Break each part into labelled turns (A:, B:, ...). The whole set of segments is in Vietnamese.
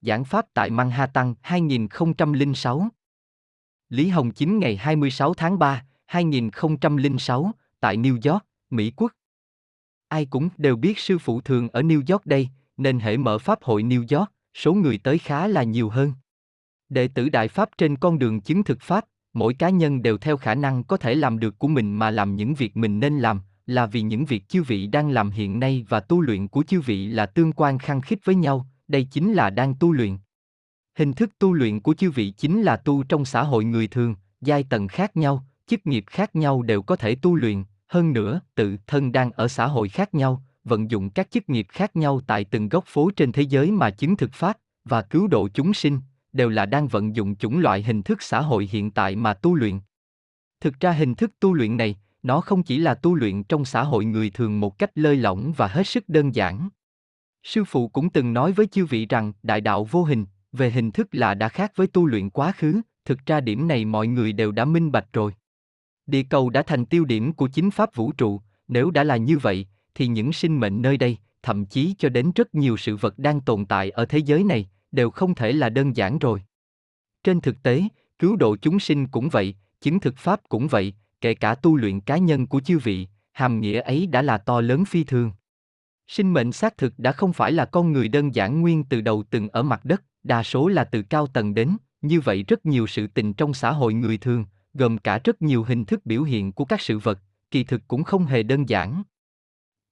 A: Giảng pháp tại Manhattan 2006 Lý Hồng Chính ngày 26 tháng 3, 2006, tại New York, Mỹ Quốc. Ai cũng đều biết sư phụ thường ở New York đây, nên hệ mở Pháp hội New York, số người tới khá là nhiều hơn. Đệ tử Đại Pháp trên con đường chứng thực Pháp, mỗi cá nhân đều theo khả năng có thể làm được của mình mà làm những việc mình nên làm, là vì những việc chư vị đang làm hiện nay và tu luyện của chư vị là tương quan khăng khít với nhau, đây chính là đang tu luyện. Hình thức tu luyện của chư vị chính là tu trong xã hội người thường, giai tầng khác nhau, chức nghiệp khác nhau đều có thể tu luyện, hơn nữa, tự thân đang ở xã hội khác nhau, vận dụng các chức nghiệp khác nhau tại từng góc phố trên thế giới mà chứng thực pháp và cứu độ chúng sinh, đều là đang vận dụng chủng loại hình thức xã hội hiện tại mà tu luyện. Thực ra hình thức tu luyện này, nó không chỉ là tu luyện trong xã hội người thường một cách lơi lỏng và hết sức đơn giản. Sư phụ cũng từng nói với chư vị rằng đại đạo vô hình, về hình thức là đã khác với tu luyện quá khứ, thực ra điểm này mọi người đều đã minh bạch rồi. Địa cầu đã thành tiêu điểm của chính pháp vũ trụ, nếu đã là như vậy, thì những sinh mệnh nơi đây, thậm chí cho đến rất nhiều sự vật đang tồn tại ở thế giới này, đều không thể là đơn giản rồi. Trên thực tế, cứu độ chúng sinh cũng vậy, chứng thực pháp cũng vậy, kể cả tu luyện cá nhân của chư vị, hàm nghĩa ấy đã là to lớn phi thường. Sinh mệnh xác thực đã không phải là con người đơn giản nguyên từ đầu từng ở mặt đất, đa số là từ cao tầng đến, như vậy rất nhiều sự tình trong xã hội người thường, gồm cả rất nhiều hình thức biểu hiện của các sự vật, kỳ thực cũng không hề đơn giản.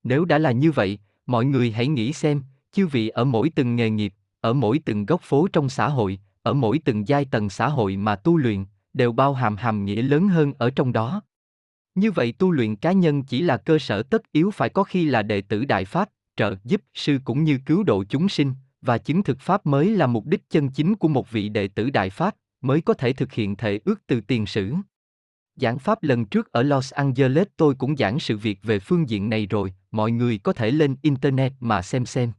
A: Nếu đã là như vậy, mọi người hãy nghĩ xem, chư vị ở mỗi từng nghề nghiệp, ở mỗi từng góc phố trong xã hội, ở mỗi từng giai tầng xã hội mà tu luyện, đều bao hàm hàm nghĩa lớn hơn ở trong đó. Như vậy tu luyện cá nhân chỉ là cơ sở tất yếu phải có khi là đệ tử Đại Pháp, trợ giúp sư cũng như cứu độ chúng sinh, và chứng thực Pháp mới là mục đích chân chính của một vị đệ tử Đại Pháp, mới có thể thực hiện thể ước từ tiền sử. Giảng Pháp lần trước ở Los Angeles tôi cũng giảng sự việc về phương diện này rồi, mọi người có thể lên Internet mà xem xem.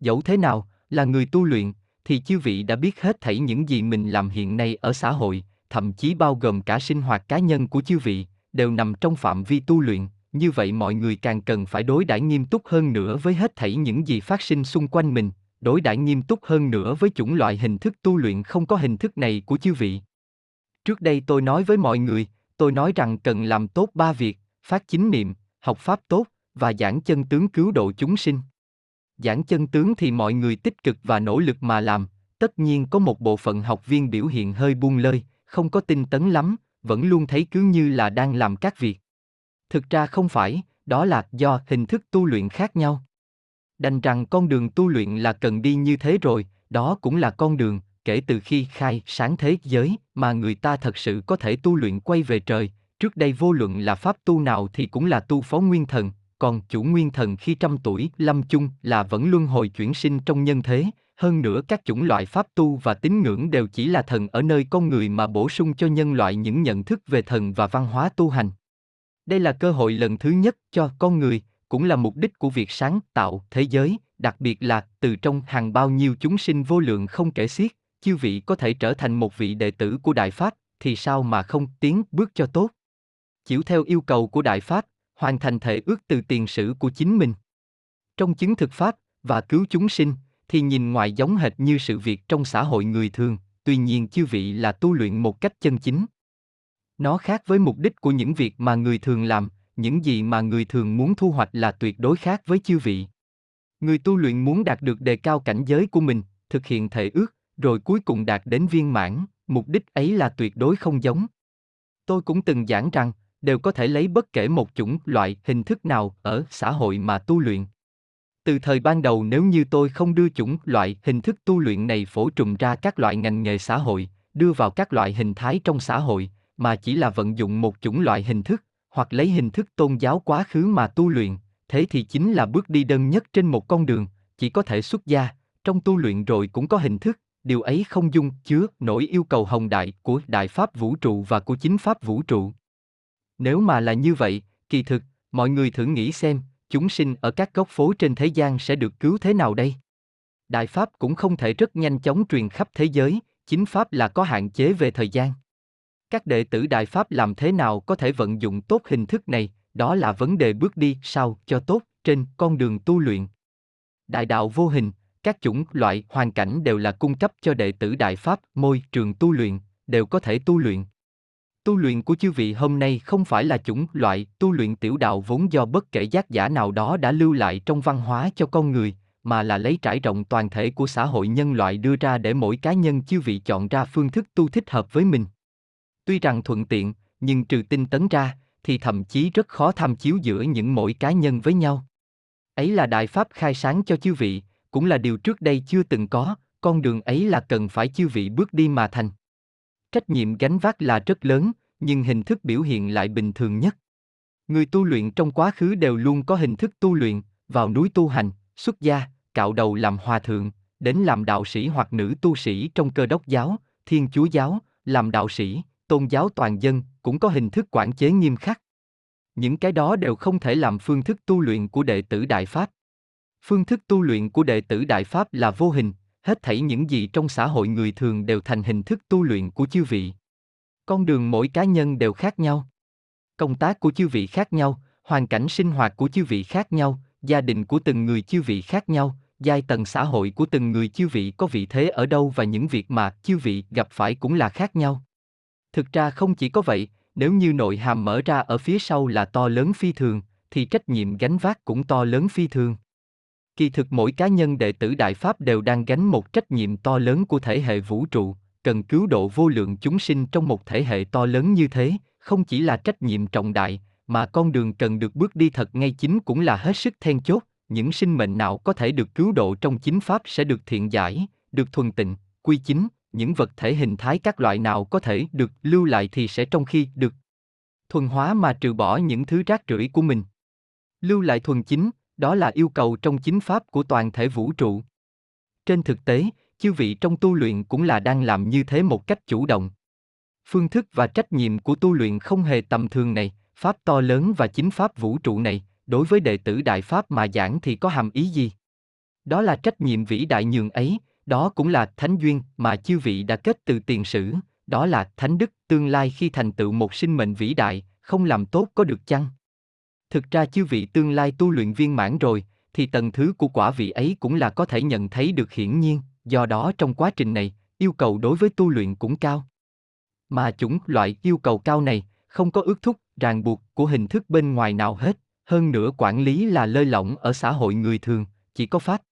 A: Dẫu thế nào, là người tu luyện, thì chư vị đã biết hết thảy những gì mình làm hiện nay ở xã hội, thậm chí bao gồm cả sinh hoạt cá nhân của chư vị, đều nằm trong phạm vi tu luyện, như vậy mọi người càng cần phải đối đãi nghiêm túc hơn nữa với hết thảy những gì phát sinh xung quanh mình, đối đãi nghiêm túc hơn nữa với chủng loại hình thức tu luyện không có hình thức này của chư vị. Trước đây tôi nói với mọi người, tôi nói rằng cần làm tốt ba việc, phát chính niệm, học pháp tốt và giảng chân tướng cứu độ chúng sinh. Giảng chân tướng thì mọi người tích cực và nỗ lực mà làm, tất nhiên có một bộ phận học viên biểu hiện hơi buông lơi, không có tinh tấn lắm, vẫn luôn thấy cứ như là đang làm các việc. Thực ra không phải, đó là do hình thức tu luyện khác nhau. Đành rằng con đường tu luyện là cần đi như thế rồi, đó cũng là con đường, kể từ khi khai sáng thế giới mà người ta thật sự có thể tu luyện quay về trời, trước đây vô luận là pháp tu nào thì cũng là tu phó nguyên thần, còn chủ nguyên thần khi trăm tuổi lâm chung là vẫn luân hồi chuyển sinh trong nhân thế, hơn nữa các chủng loại pháp tu và tín ngưỡng đều chỉ là thần ở nơi con người mà bổ sung cho nhân loại những nhận thức về thần và văn hóa tu hành. Đây là cơ hội lần thứ nhất cho con người, cũng là mục đích của việc sáng tạo thế giới, đặc biệt là từ trong hàng bao nhiêu chúng sinh vô lượng không kể xiết, chư vị có thể trở thành một vị đệ tử của Đại Pháp, thì sao mà không tiến bước cho tốt? Chịu theo yêu cầu của Đại Pháp, hoàn thành thể ước từ tiền sử của chính mình. Trong chứng thực Pháp và cứu chúng sinh, thì nhìn ngoài giống hệt như sự việc trong xã hội người thường, tuy nhiên chư vị là tu luyện một cách chân chính. Nó khác với mục đích của những việc mà người thường làm, những gì mà người thường muốn thu hoạch là tuyệt đối khác với chư vị. Người tu luyện muốn đạt được đề cao cảnh giới của mình, thực hiện thể ước, rồi cuối cùng đạt đến viên mãn, mục đích ấy là tuyệt đối không giống. Tôi cũng từng giảng rằng, đều có thể lấy bất kể một chủng loại hình thức nào ở xã hội mà tu luyện. Từ thời ban đầu nếu như tôi không đưa chủng loại hình thức tu luyện này phổ trùm ra các loại ngành nghề xã hội, đưa vào các loại hình thái trong xã hội, mà chỉ là vận dụng một chủng loại hình thức, hoặc lấy hình thức tôn giáo quá khứ mà tu luyện, thế thì chính là bước đi đơn nhất trên một con đường, chỉ có thể xuất gia, trong tu luyện rồi cũng có hình thức, điều ấy không dung chứa nổi yêu cầu hồng đại của đại pháp vũ trụ và của chính pháp vũ trụ. Nếu mà là như vậy, kỳ thực, mọi người thử nghĩ xem, chúng sinh ở các góc phố trên thế gian sẽ được cứu thế nào đây? Đại Pháp cũng không thể rất nhanh chóng truyền khắp thế giới, chính Pháp là có hạn chế về thời gian. Các đệ tử Đại Pháp làm thế nào có thể vận dụng tốt hình thức này, đó là vấn đề bước đi sao cho tốt trên con đường tu luyện. Đại đạo vô hình, các chủng loại hoàn cảnh đều là cung cấp cho đệ tử Đại Pháp môi trường tu luyện, đều có thể tu luyện. Tu luyện của chư vị hôm nay không phải là chủng loại tu luyện tiểu đạo vốn do bất kể giác giả nào đó đã lưu lại trong văn hóa cho con người, mà là lấy trải rộng toàn thể của xã hội nhân loại đưa ra để mỗi cá nhân chư vị chọn ra phương thức tu thích hợp với mình. Tuy rằng thuận tiện, nhưng trừ tinh tấn ra, thì thậm chí rất khó tham chiếu giữa những mỗi cá nhân với nhau. Ấy là đại pháp khai sáng cho chư vị, cũng là điều trước đây chưa từng có, con đường ấy là cần phải chư vị bước đi mà thành. Trách nhiệm gánh vác là rất lớn, nhưng hình thức biểu hiện lại bình thường nhất. Người tu luyện trong quá khứ đều luôn có hình thức tu luyện, vào núi tu hành, xuất gia, cạo đầu làm hòa thượng, đến làm đạo sĩ hoặc nữ tu sĩ trong cơ đốc giáo, thiên chúa giáo, làm đạo sĩ, tôn giáo toàn dân, cũng có hình thức quản chế nghiêm khắc. Những cái đó đều không thể làm phương thức tu luyện của đệ tử Đại Pháp. Phương thức tu luyện của đệ tử Đại Pháp là vô hình, hết thảy những gì trong xã hội người thường đều thành hình thức tu luyện của chư vị. Con đường mỗi cá nhân đều khác nhau. Công tác của chư vị khác nhau, hoàn cảnh sinh hoạt của chư vị khác nhau, gia đình của từng người chư vị khác nhau, giai tầng xã hội của từng người chư vị có vị thế ở đâu và những việc mà chư vị gặp phải cũng là khác nhau. Thực ra không chỉ có vậy, nếu như nội hàm mở ra ở phía sau là to lớn phi thường, thì trách nhiệm gánh vác cũng to lớn phi thường. Kỳ thực mỗi cá nhân đệ tử Đại Pháp đều đang gánh một trách nhiệm to lớn của thể hệ vũ trụ, cần cứu độ vô lượng chúng sinh trong một thể hệ to lớn như thế, không chỉ là trách nhiệm trọng đại, mà con đường cần được bước đi thật ngay chính cũng là hết sức then chốt, những sinh mệnh nào có thể được cứu độ trong chính pháp sẽ được thiện giải, được thuần tịnh, quy chính, những vật thể hình thái các loại nào có thể được lưu lại thì sẽ trong khi được thuần hóa mà trừ bỏ những thứ rác rưởi của mình. Lưu lại thuần chính, đó là yêu cầu trong chính pháp của toàn thể vũ trụ. Trên thực tế, chư vị trong tu luyện cũng là đang làm như thế một cách chủ động. Phương thức và trách nhiệm của tu luyện không hề tầm thường này, pháp to lớn và chính pháp vũ trụ này, đối với đệ tử đại pháp mà giảng thì có hàm ý gì? Đó là trách nhiệm vĩ đại nhường ấy, đó cũng là thánh duyên mà chư vị đã kết từ tiền sử, đó là thánh đức tương lai khi thành tựu một sinh mệnh vĩ đại, không làm tốt có được chăng? Thực ra chư vị tương lai tu luyện viên mãn rồi, thì tầng thứ của quả vị ấy cũng là có thể nhận thấy được hiển nhiên, do đó trong quá trình này, yêu cầu đối với tu luyện cũng cao. Mà chủng loại yêu cầu cao này, không có ước thúc, ràng buộc của hình thức bên ngoài nào hết, hơn nữa quản lý là lơi lỏng ở xã hội người thường, chỉ có pháp.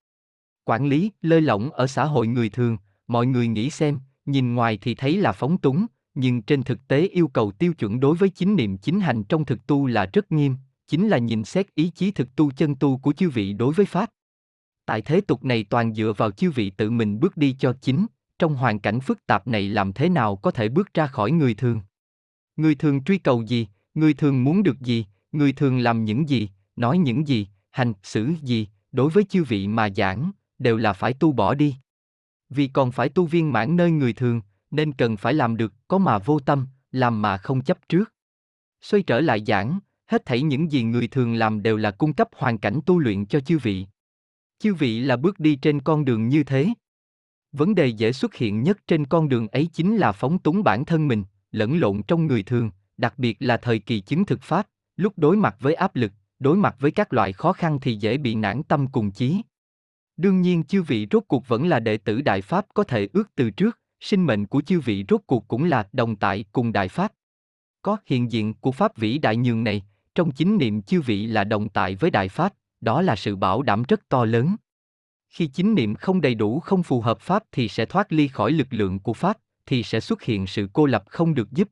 A: Quản lý, lơi lỏng ở xã hội người thường, mọi người nghĩ xem, nhìn ngoài thì thấy là phóng túng, nhưng trên thực tế yêu cầu tiêu chuẩn đối với chính niệm chính hành trong thực tu là rất nghiêm, chính là nhìn xét ý chí thực tu chân tu của chư vị đối với Pháp. Tại thế tục này toàn dựa vào chư vị tự mình bước đi cho chính, trong hoàn cảnh phức tạp này làm thế nào có thể bước ra khỏi người thường. Người thường truy cầu gì, người thường muốn được gì, người thường làm những gì, nói những gì, hành, xử gì, đối với chư vị mà giảng, đều là phải tu bỏ đi. Vì còn phải tu viên mãn nơi người thường, nên cần phải làm được, có mà vô tâm, làm mà không chấp trước. Xoay trở lại giảng, hết thảy những gì người thường làm đều là cung cấp hoàn cảnh tu luyện cho chư vị. Chư vị là bước đi trên con đường như thế. Vấn đề dễ xuất hiện nhất trên con đường ấy chính là phóng túng bản thân mình, lẫn lộn trong người thường, đặc biệt là thời kỳ chứng thực pháp, lúc đối mặt với áp lực, đối mặt với các loại khó khăn thì dễ bị nản tâm cùng chí. Đương nhiên chư vị rốt cuộc vẫn là đệ tử Đại Pháp có thể ước từ trước, sinh mệnh của chư vị rốt cuộc cũng là đồng tại cùng Đại Pháp. Có hiện diện của Pháp vĩ đại nhường này, trong chính niệm chư vị là đồng tại với Đại Pháp, đó là sự bảo đảm rất to lớn. Khi chính niệm không đầy đủ không phù hợp Pháp thì sẽ thoát ly khỏi lực lượng của Pháp, thì sẽ xuất hiện sự cô lập không được giúp.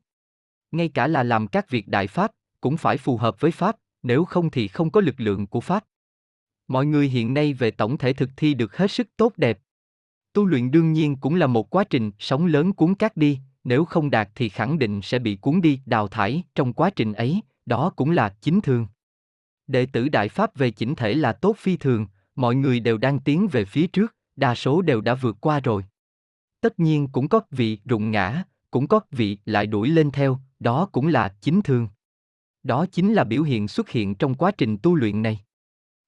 A: Ngay cả là làm các việc Đại Pháp, cũng phải phù hợp với Pháp, nếu không thì không có lực lượng của Pháp. Mọi người hiện nay về tổng thể thực thi được hết sức tốt đẹp. Tu luyện đương nhiên cũng là một quá trình sóng lớn cuốn cát đi, nếu không đạt thì khẳng định sẽ bị cuốn đi, đào thải, trong quá trình ấy, đó cũng là chính thường. Đệ tử Đại Pháp về chỉnh thể là tốt phi thường, mọi người đều đang tiến về phía trước, đa số đều đã vượt qua rồi. Tất nhiên cũng có vị rụng ngã, cũng có vị lại đuổi lên theo, đó cũng là chính thường. Đó chính là biểu hiện xuất hiện trong quá trình tu luyện này.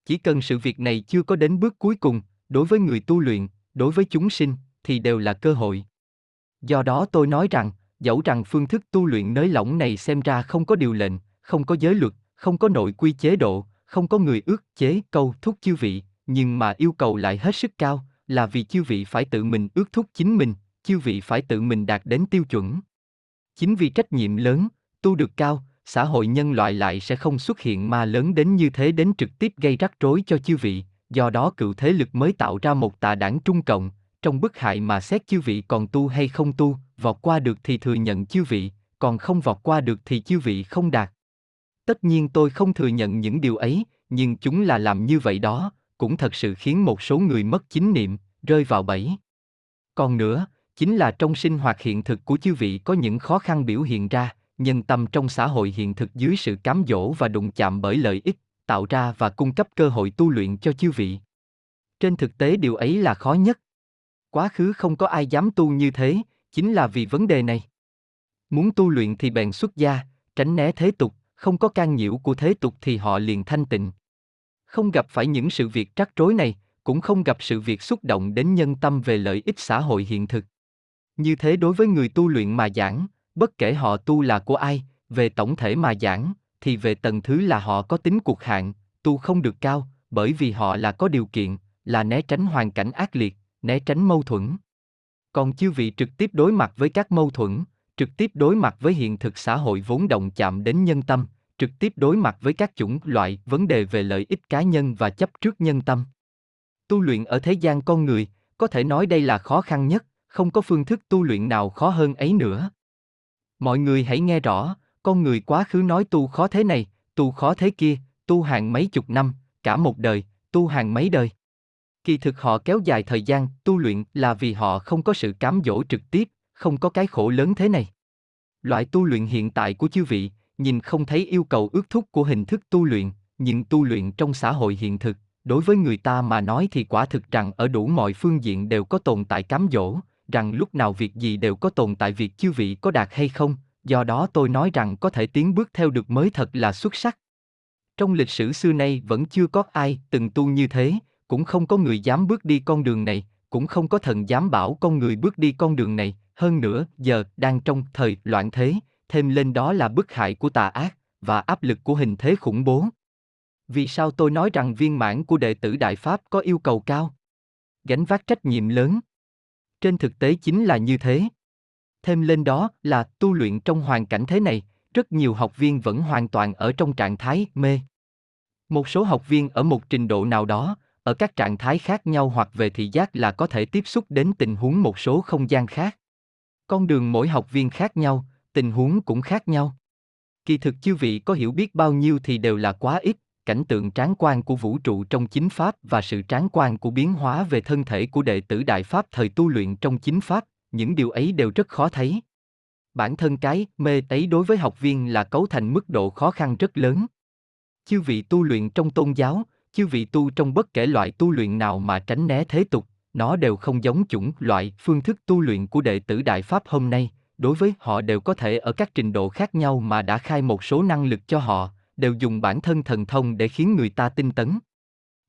A: Chỉ cần sự việc này chưa có đến bước cuối cùng, đối với người tu luyện, đối với chúng sinh, thì đều là cơ hội. Do đó tôi nói rằng, dẫu rằng phương thức tu luyện nới lỏng này xem ra không có điều lệnh, không có giới luật, không có nội quy chế độ, không có người ước chế câu thúc chư vị, nhưng mà yêu cầu lại hết sức cao, là vì chư vị phải tự mình ước thúc chính mình, chư vị phải tự mình đạt đến tiêu chuẩn. Chính vì trách nhiệm lớn, tu được cao, xã hội nhân loại lại sẽ không xuất hiện ma lớn đến như thế đến trực tiếp gây rắc rối cho chư vị, do đó cựu thế lực mới tạo ra một tà đảng trung cộng, trong bức hại mà xét chư vị còn tu hay không tu, vọt qua được thì thừa nhận chư vị, còn không vọt qua được thì chư vị không đạt. Tất nhiên tôi không thừa nhận những điều ấy, nhưng chúng là làm như vậy đó, cũng thật sự khiến một số người mất chính niệm, rơi vào bẫy. Còn nữa, chính là trong sinh hoạt hiện thực của chư vị có những khó khăn biểu hiện ra, nhân tâm trong xã hội hiện thực dưới sự cám dỗ và đụng chạm bởi lợi ích, tạo ra và cung cấp cơ hội tu luyện cho chư vị. Trên thực tế điều ấy là khó nhất. Quá khứ không có ai dám tu như thế, chính là vì vấn đề này. Muốn tu luyện thì bèn xuất gia, tránh né thế tục, không có can nhiễu của thế tục thì họ liền thanh tịnh. Không gặp phải những sự việc trắc rối này, cũng không gặp sự việc xúc động đến nhân tâm về lợi ích xã hội hiện thực. Như thế đối với người tu luyện mà giảng, bất kể họ tu là của ai, về tổng thể mà giảng, thì về tầng thứ là họ có tính cuộc hạn, tu không được cao, bởi vì họ là có điều kiện, là né tránh hoàn cảnh ác liệt, né tránh mâu thuẫn. Còn chư vị trực tiếp đối mặt với các mâu thuẫn, trực tiếp đối mặt với hiện thực xã hội vốn động chạm đến nhân tâm, trực tiếp đối mặt với các chủng loại vấn đề về lợi ích cá nhân và chấp trước nhân tâm. Tu luyện ở thế gian con người, có thể nói đây là khó khăn nhất, không có phương thức tu luyện nào khó hơn ấy nữa. Mọi người hãy nghe rõ, con người quá khứ nói tu khó thế này, tu khó thế kia, tu hàng mấy chục năm, cả một đời, tu hàng mấy đời. Kỳ thực họ kéo dài thời gian tu luyện là vì họ không có sự cám dỗ trực tiếp, không có cái khổ lớn thế này. Loại tu luyện hiện tại của chư vị, nhìn không thấy yêu cầu ước thúc của hình thức tu luyện, nhưng tu luyện trong xã hội hiện thực, đối với người ta mà nói thì quả thực rằng ở đủ mọi phương diện đều có tồn tại cám dỗ, rằng lúc nào việc gì đều có tồn tại việc chư vị có đạt hay không, do đó tôi nói rằng có thể tiến bước theo được mới thật là xuất sắc. Trong lịch sử xưa nay vẫn chưa có ai từng tu như thế, cũng không có người dám bước đi con đường này, cũng không có thần dám bảo con người bước đi con đường này, hơn nữa, giờ đang trong thời loạn thế, thêm lên đó là bức hại của tà ác và áp lực của hình thế khủng bố. Vì sao tôi nói rằng viên mãn của đệ tử Đại Pháp có yêu cầu cao? Gánh vác trách nhiệm lớn. Trên thực tế chính là như thế. Thêm lên đó là tu luyện trong hoàn cảnh thế này, rất nhiều học viên vẫn hoàn toàn ở trong trạng thái mê. Một số học viên ở một trình độ nào đó, ở các trạng thái khác nhau hoặc về thị giác là có thể tiếp xúc đến tình huống một số không gian khác. Con đường mỗi học viên khác nhau, tình huống cũng khác nhau. Kỳ thực chư vị có hiểu biết bao nhiêu thì đều là quá ít, cảnh tượng tráng quan của vũ trụ trong chính pháp và sự tráng quan của biến hóa về thân thể của đệ tử đại pháp thời tu luyện trong chính pháp, những điều ấy đều rất khó thấy. Bản thân cái mê ấy đối với học viên là cấu thành mức độ khó khăn rất lớn. Chư vị tu luyện trong tôn giáo, chư vị tu trong bất kể loại tu luyện nào mà tránh né thế tục, nó đều không giống chủng loại phương thức tu luyện của đệ tử Đại Pháp hôm nay, đối với họ đều có thể ở các trình độ khác nhau mà đã khai một số năng lực cho họ, đều dùng bản thân thần thông để khiến người ta tinh tấn.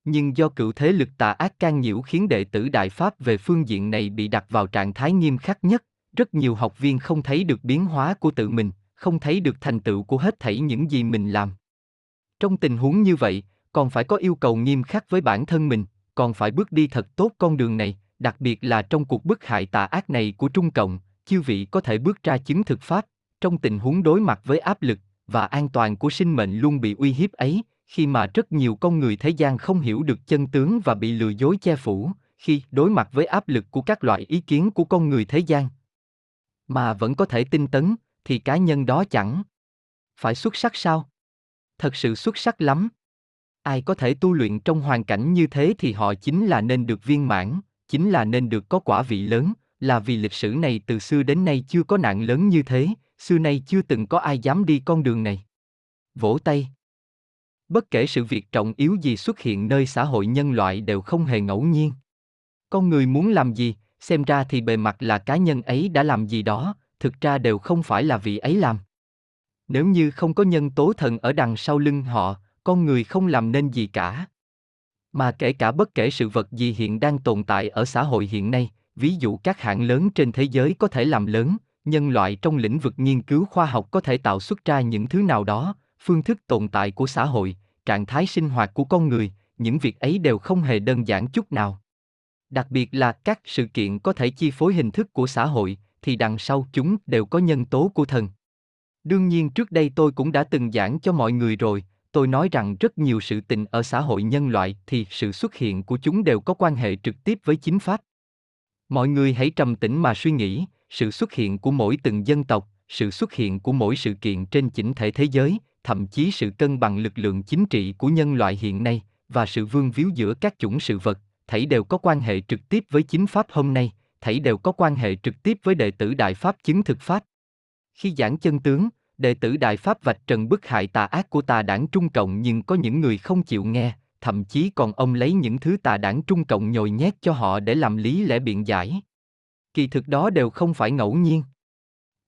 A: Nhưng do cựu thế lực tà ác can nhiễu khiến đệ tử Đại Pháp về phương diện này bị đặt vào trạng thái nghiêm khắc nhất, rất nhiều học viên không thấy được biến hóa của tự mình, không thấy được thành tựu của hết thảy những gì mình làm. Trong tình huống như vậy, còn phải có yêu cầu nghiêm khắc với bản thân mình, còn phải bước đi thật tốt con đường này, đặc biệt là trong cuộc bức hại tà ác này của Trung Cộng, chư vị có thể bước ra chứng thực pháp, trong tình huống đối mặt với áp lực và an toàn của sinh mệnh luôn bị uy hiếp ấy, khi mà rất nhiều con người thế gian không hiểu được chân tướng và bị lừa dối che phủ, khi đối mặt với áp lực của các loại ý kiến của con người thế gian, mà vẫn có thể tinh tấn, thì cá nhân đó chẳng phải xuất sắc sao? Thật sự xuất sắc lắm. Ai có thể tu luyện trong hoàn cảnh như thế thì họ chính là nên được viên mãn, chính là nên được có quả vị lớn, là vì lịch sử này từ xưa đến nay chưa có nạn lớn như thế, xưa nay chưa từng có ai dám đi con đường này. Vỗ tay. Bất kể sự việc trọng yếu gì xuất hiện nơi xã hội nhân loại đều không hề ngẫu nhiên. Con người muốn làm gì, xem ra thì bề mặt là cá nhân ấy đã làm gì đó, thực ra đều không phải là vị ấy làm. Nếu như không có nhân tố thần ở đằng sau lưng họ, con người không làm nên gì cả. Mà kể cả bất kể sự vật gì hiện đang tồn tại ở xã hội hiện nay, ví dụ các hãng lớn trên thế giới có thể làm lớn, nhân loại trong lĩnh vực nghiên cứu khoa học có thể tạo xuất ra những thứ nào đó, phương thức tồn tại của xã hội, trạng thái sinh hoạt của con người, những việc ấy đều không hề đơn giản chút nào. Đặc biệt là các sự kiện có thể chi phối hình thức của xã hội, thì đằng sau chúng đều có nhân tố của thần. Đương nhiên trước đây tôi cũng đã từng giảng cho mọi người rồi, tôi nói rằng rất nhiều sự tình ở xã hội nhân loại thì sự xuất hiện của chúng đều có quan hệ trực tiếp với chính pháp. Mọi người hãy trầm tĩnh mà suy nghĩ, sự xuất hiện của mỗi từng dân tộc, sự xuất hiện của mỗi sự kiện trên chỉnh thể thế giới, thậm chí sự cân bằng lực lượng chính trị của nhân loại hiện nay và sự vương víu giữa các chủng sự vật, thảy đều có quan hệ trực tiếp với chính pháp hôm nay, thảy đều có quan hệ trực tiếp với đệ tử Đại Pháp chứng thực Pháp. Khi giảng chân tướng, đệ tử Đại Pháp vạch trần bức hại tà ác của tà đảng Trung Cộng nhưng có những người không chịu nghe, thậm chí còn ông lấy những thứ tà đảng Trung Cộng nhồi nhét cho họ để làm lý lẽ biện giải. Kỳ thực đó đều không phải ngẫu nhiên.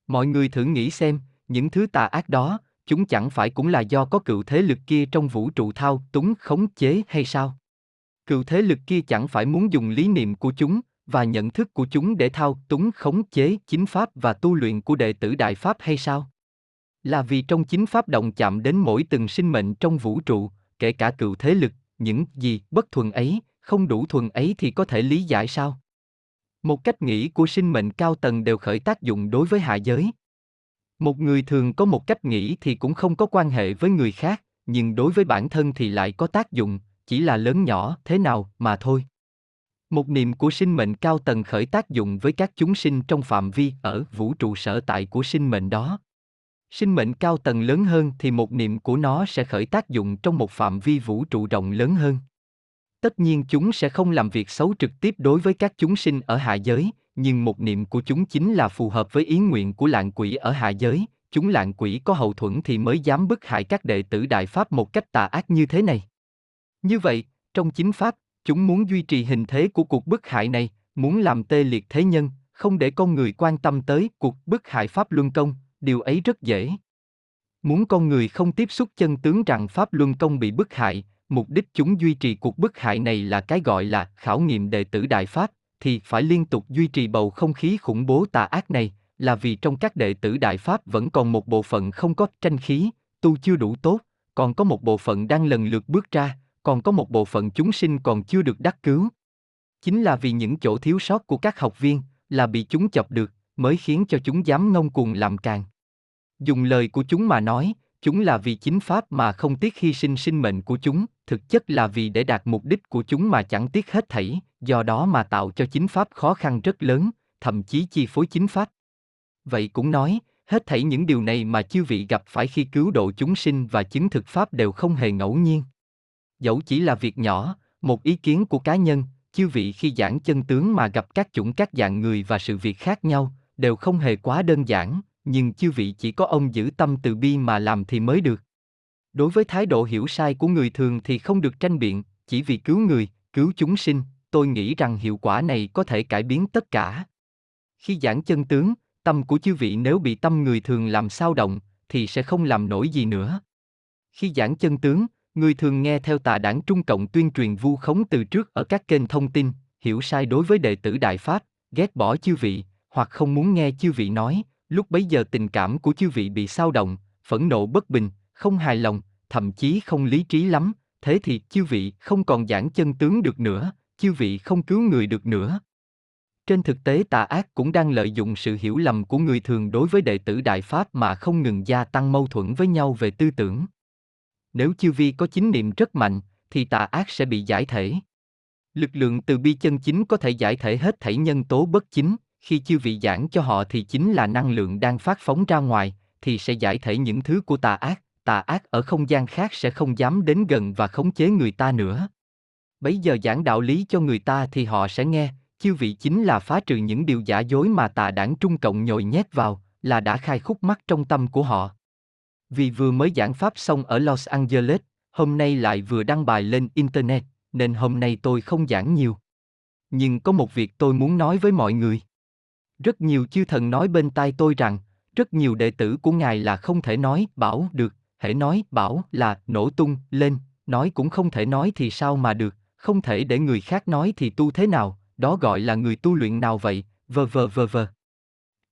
A: Mọi người thử nghĩ xem, những thứ tà ác đó, chúng chẳng phải cũng là do có cựu thế lực kia trong vũ trụ thao túng khống chế hay sao? Cựu thế lực kia chẳng phải muốn dùng lý niệm của chúng và nhận thức của chúng để thao túng khống chế chính pháp và tu luyện của đệ tử đại pháp hay sao? Là vì trong chính pháp động chạm đến mỗi từng sinh mệnh trong vũ trụ, kể cả cựu thế lực, những gì bất thuần ấy, không đủ thuần ấy thì có thể lý giải sao? Một cách nghĩ của sinh mệnh cao tầng đều khởi tác dụng đối với hạ giới. Một người thường có một cách nghĩ thì cũng không có quan hệ với người khác, nhưng đối với bản thân thì lại có tác dụng, chỉ là lớn nhỏ thế nào mà thôi. Một niệm của sinh mệnh cao tầng khởi tác dụng với các chúng sinh trong phạm vi ở vũ trụ sở tại của sinh mệnh đó. Sinh mệnh cao tầng lớn hơn thì một niệm của nó sẽ khởi tác dụng trong một phạm vi vũ trụ rộng lớn hơn. Tất nhiên chúng sẽ không làm việc xấu trực tiếp đối với các chúng sinh ở hạ giới, nhưng một niệm của chúng chính là phù hợp với ý nguyện của lạng quỷ ở hạ giới, chúng lạng quỷ có hậu thuẫn thì mới dám bức hại các đệ tử đại pháp một cách tà ác như thế này. Như vậy, trong chính pháp, chúng muốn duy trì hình thế của cuộc bức hại này, muốn làm tê liệt thế nhân, không để con người quan tâm tới cuộc bức hại pháp luân công, điều ấy rất dễ. Muốn con người không tiếp xúc chân tướng rằng pháp luân công bị bức hại, mục đích chúng duy trì cuộc bức hại này là cái gọi là khảo nghiệm đệ tử đại pháp, thì phải liên tục duy trì bầu không khí khủng bố tà ác này, là vì trong các đệ tử đại pháp vẫn còn một bộ phận không có tranh khí, tu chưa đủ tốt, còn có một bộ phận đang lần lượt bước ra, còn có một bộ phận chúng sinh còn chưa được đắc cứu. Chính là vì những chỗ thiếu sót của các học viên, là bị chúng chọc được, mới khiến cho chúng dám ngông cuồng làm càng. Dùng lời của chúng mà nói, chúng là vì chính pháp mà không tiếc hy sinh sinh mệnh của chúng, thực chất là vì để đạt mục đích của chúng mà chẳng tiếc hết thảy, do đó mà tạo cho chính pháp khó khăn rất lớn, thậm chí chi phối chính pháp. Vậy cũng nói, hết thảy những điều này mà chư vị gặp phải khi cứu độ chúng sinh và chứng thực pháp đều không hề ngẫu nhiên. Dẫu chỉ là việc nhỏ, một ý kiến của cá nhân, chư vị khi giảng chân tướng mà gặp các chủng các dạng người và sự việc khác nhau, đều không hề quá đơn giản, nhưng chư vị chỉ có ông giữ tâm từ bi mà làm thì mới được. Đối với thái độ hiểu sai của người thường thì không được tranh biện, chỉ vì cứu người, cứu chúng sinh, tôi nghĩ rằng hiệu quả này có thể cải biến tất cả. Khi giảng chân tướng, tâm của chư vị nếu bị tâm người thường làm sao động, thì sẽ không làm nổi gì nữa. Khi giảng chân tướng, người thường nghe theo tà đảng Trung Cộng tuyên truyền vu khống từ trước ở các kênh thông tin, hiểu sai đối với đệ tử Đại Pháp, ghét bỏ chư vị, hoặc không muốn nghe chư vị nói, lúc bấy giờ tình cảm của chư vị bị sao động, phẫn nộ bất bình, không hài lòng, thậm chí không lý trí lắm, thế thì chư vị không còn giảng chân tướng được nữa, chư vị không cứu người được nữa. Trên thực tế tà ác cũng đang lợi dụng sự hiểu lầm của người thường đối với đệ tử Đại Pháp mà không ngừng gia tăng mâu thuẫn với nhau về tư tưởng. Nếu chư vi có chính niệm rất mạnh, thì tà ác sẽ bị giải thể. Lực lượng từ bi chân chính có thể giải thể hết thảy nhân tố bất chính, khi chư vị giảng cho họ thì chính là năng lượng đang phát phóng ra ngoài, thì sẽ giải thể những thứ của tà ác, tà ác ở không gian khác sẽ không dám đến gần và khống chế người ta nữa. Bấy giờ giảng đạo lý cho người ta thì họ sẽ nghe, chư vị chính là phá trừ những điều giả dối mà tà đảng Trung Cộng nhồi nhét vào, là đã khai khúc mắt trong tâm của họ. Vì vừa mới giảng pháp xong ở Los Angeles, hôm nay lại vừa đăng bài lên Internet, nên hôm nay tôi không giảng nhiều. Nhưng có một việc tôi muốn nói với mọi người. Rất nhiều chư thần nói bên tai tôi rằng, rất nhiều đệ tử của Ngài là không thể nói, bảo được, hễ nói, bảo là nổ tung, lên, nói cũng không thể nói thì sao mà được, không thể để người khác nói thì tu thế nào, đó gọi là người tu luyện nào vậy, vờ vờ vờ vờ.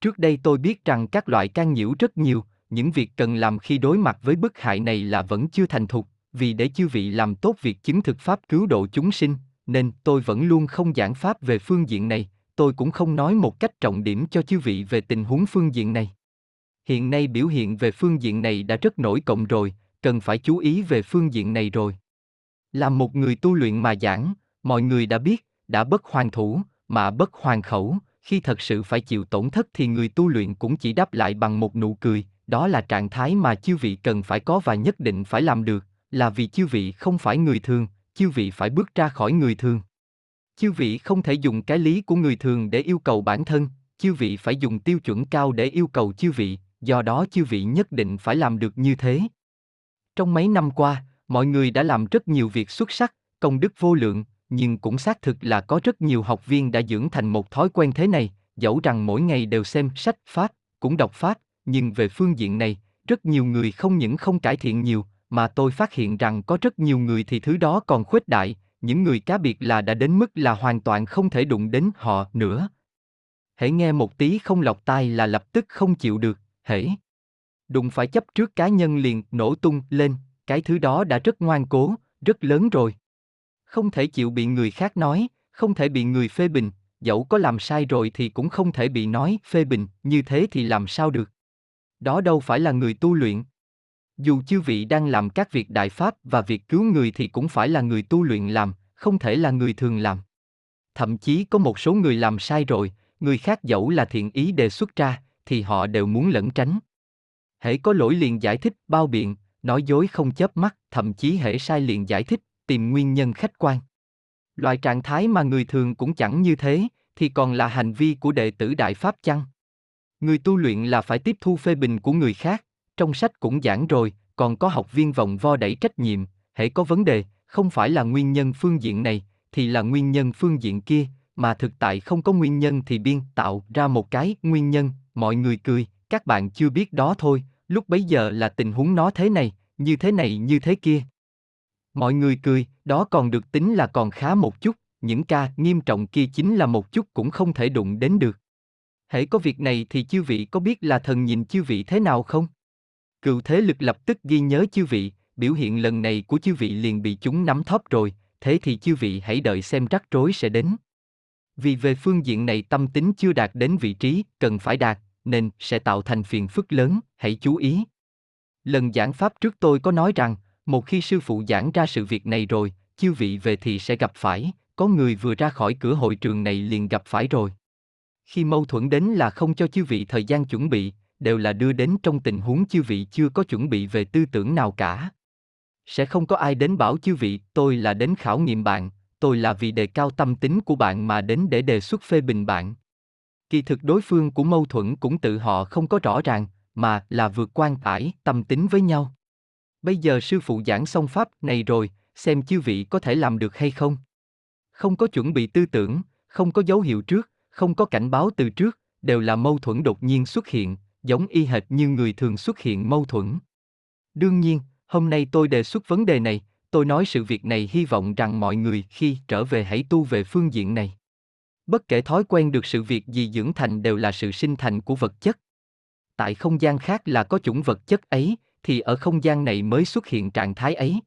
A: Trước đây tôi biết rằng các loại can nhiễu rất nhiều, những việc cần làm khi đối mặt với bức hại này là vẫn chưa thành thục, vì để chư vị làm tốt việc chứng thực pháp cứu độ chúng sinh, nên tôi vẫn luôn không giảng pháp về phương diện này, tôi cũng không nói một cách trọng điểm cho chư vị về tình huống phương diện này. Hiện nay biểu hiện về phương diện này đã rất nổi cộng rồi, cần phải chú ý về phương diện này rồi. Làm một người tu luyện mà giảng, mọi người đã biết, đã bất hoàn thủ, mà bất hoàn khẩu, khi thật sự phải chịu tổn thất thì người tu luyện cũng chỉ đáp lại bằng một nụ cười, đó là trạng thái mà chư vị cần phải có và nhất định phải làm được, là vì chư vị không phải người thường, chư vị phải bước ra khỏi người thường. Chư vị không thể dùng cái lý của người thường để yêu cầu bản thân, chư vị phải dùng tiêu chuẩn cao để yêu cầu chư vị, do đó chư vị nhất định phải làm được như thế. Trong mấy năm qua, mọi người đã làm rất nhiều việc xuất sắc, công đức vô lượng, nhưng cũng xác thực là có rất nhiều học viên đã dưỡng thành một thói quen thế này, dẫu rằng mỗi ngày đều xem sách pháp, cũng đọc pháp, nhưng về phương diện này, rất nhiều người không những không cải thiện nhiều, mà tôi phát hiện rằng có rất nhiều người thì thứ đó còn khuếch đại, những người cá biệt là đã đến mức là hoàn toàn không thể đụng đến họ nữa. Hãy nghe một tí không lọc tai là lập tức không chịu được, hễ. Đụng phải chấp trước cá nhân liền nổ tung lên, cái thứ đó đã rất ngoan cố, rất lớn rồi. Không thể chịu bị người khác nói, không thể bị người phê bình, dẫu có làm sai rồi thì cũng không thể bị nói phê bình, như thế thì làm sao được. Đó đâu phải là người tu luyện. Dù chư vị đang làm các việc đại pháp và việc cứu người thì cũng phải là người tu luyện làm, không thể là người thường làm. Thậm chí có một số người làm sai rồi, người khác dẫu là thiện ý đề xuất ra, thì họ đều muốn lẩn tránh. Hễ có lỗi liền giải thích, bao biện, nói dối không chớp mắt, thậm chí hễ sai liền giải thích, tìm nguyên nhân khách quan. Loại trạng thái mà người thường cũng chẳng như thế, thì còn là hành vi của đệ tử Đại Pháp chăng? Người tu luyện là phải tiếp thu phê bình của người khác, trong sách cũng giảng rồi, còn có học viên vòng vo đẩy trách nhiệm, hễ có vấn đề, không phải là nguyên nhân phương diện này, thì là nguyên nhân phương diện kia, mà thực tại không có nguyên nhân thì biên tạo ra một cái nguyên nhân, mọi người cười, các bạn chưa biết đó thôi, lúc bấy giờ là tình huống nó thế này, như thế này như thế kia. Mọi người cười, đó còn được tính là còn khá một chút, những ca nghiêm trọng kia chính là một chút cũng không thể đụng đến được. Hễ có việc này thì chư vị có biết là thần nhìn chư vị thế nào không? Cựu thế lực lập tức ghi nhớ chư vị, biểu hiện lần này của chư vị liền bị chúng nắm thóp rồi, thế thì chư vị hãy đợi xem rắc rối sẽ đến. Vì về phương diện này tâm tính chưa đạt đến vị trí cần phải đạt, nên sẽ tạo thành phiền phức lớn, hãy chú ý. Lần giảng pháp trước tôi có nói rằng, một khi sư phụ giảng ra sự việc này rồi, chư vị về thì sẽ gặp phải, có người vừa ra khỏi cửa hội trường này liền gặp phải rồi. Khi mâu thuẫn đến là không cho chư vị thời gian chuẩn bị, đều là đưa đến trong tình huống chư vị chưa có chuẩn bị về tư tưởng nào cả. Sẽ không có ai đến bảo chư vị, tôi là đến khảo nghiệm bạn, tôi là vì đề cao tâm tính của bạn mà đến để đề xuất phê bình bạn. Kỳ thực đối phương của mâu thuẫn cũng tự họ không có rõ ràng, mà là vượt quan tải tâm tính với nhau. Bây giờ sư phụ giảng xong pháp này rồi, xem chư vị có thể làm được hay không. Không có chuẩn bị tư tưởng, không có dấu hiệu trước, không có cảnh báo từ trước, đều là mâu thuẫn đột nhiên xuất hiện, giống y hệt như người thường xuất hiện mâu thuẫn. Đương nhiên, hôm nay tôi đề xuất vấn đề này, tôi nói sự việc này hy vọng rằng mọi người khi trở về hãy tu về phương diện này. Bất kể thói quen được sự việc gì dưỡng thành đều là sự sinh thành của vật chất. Tại không gian khác là có chủng vật chất ấy, thì ở không gian này mới xuất hiện trạng thái ấy.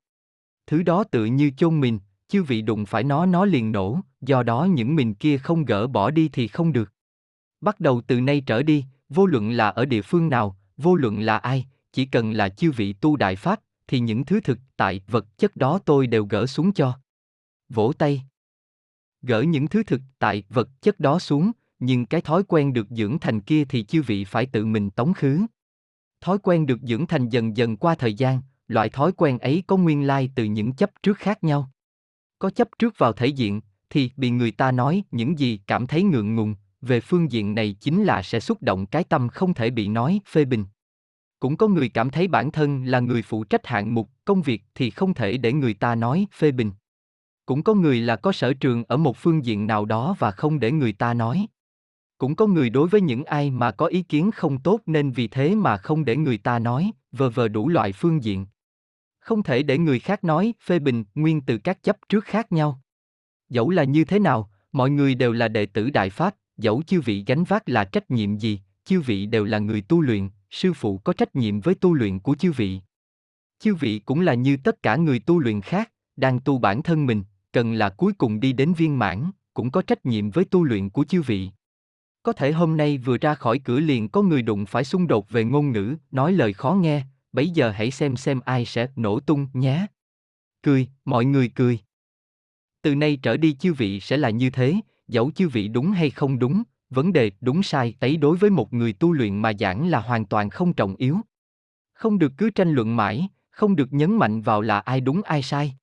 A: Thứ đó tự như chôn mình, chư vị đụng phải nó nó liền nổ, do đó những mình kia không gỡ bỏ đi thì không được. Bắt đầu từ nay trở đi, vô luận là ở địa phương nào, vô luận là ai, chỉ cần là chư vị tu đại pháp, thì những thứ thực tại vật chất đó tôi đều gỡ xuống cho. Vỗ tay. Gỡ những thứ thực tại vật chất đó xuống, nhưng cái thói quen được dưỡng thành kia thì chư vị phải tự mình tống khứ. Thói quen được dưỡng thành dần dần qua thời gian, loại thói quen ấy có nguyên lai từ những chấp trước khác nhau. Có chấp trước vào thể diện, thì bị người ta nói những gì cảm thấy ngượng ngùng, về phương diện này chính là sẽ xúc động cái tâm không thể bị nói phê bình. Cũng có người cảm thấy bản thân là người phụ trách hạng mục công việc thì không thể để người ta nói phê bình. Cũng có người là có sở trường ở một phương diện nào đó và không để người ta nói. Cũng có người đối với những ai mà có ý kiến không tốt nên vì thế mà không để người ta nói, vờ vờ đủ loại phương diện. Không thể để người khác nói, phê bình, nguyên từ các chấp trước khác nhau. Dẫu là như thế nào, mọi người đều là đệ tử Đại Pháp, dẫu chư vị gánh vác là trách nhiệm gì, chư vị đều là người tu luyện, sư phụ có trách nhiệm với tu luyện của chư vị. Chư vị cũng là như tất cả người tu luyện khác, đang tu bản thân mình, cần là cuối cùng đi đến viên mãn, cũng có trách nhiệm với tu luyện của chư vị. Có thể hôm nay vừa ra khỏi cửa liền có người đụng phải xung đột về ngôn ngữ, nói lời khó nghe, bấy giờ hãy xem xem ai sẽ nổ tung nhé. Cười, mọi người cười. Từ nay trở đi chư vị sẽ là như thế, dẫu chư vị đúng hay không đúng, vấn đề đúng sai ấy đối với một người tu luyện mà giảng là hoàn toàn không trọng yếu. Không được cứ tranh luận mãi, không được nhấn mạnh vào là ai đúng ai sai.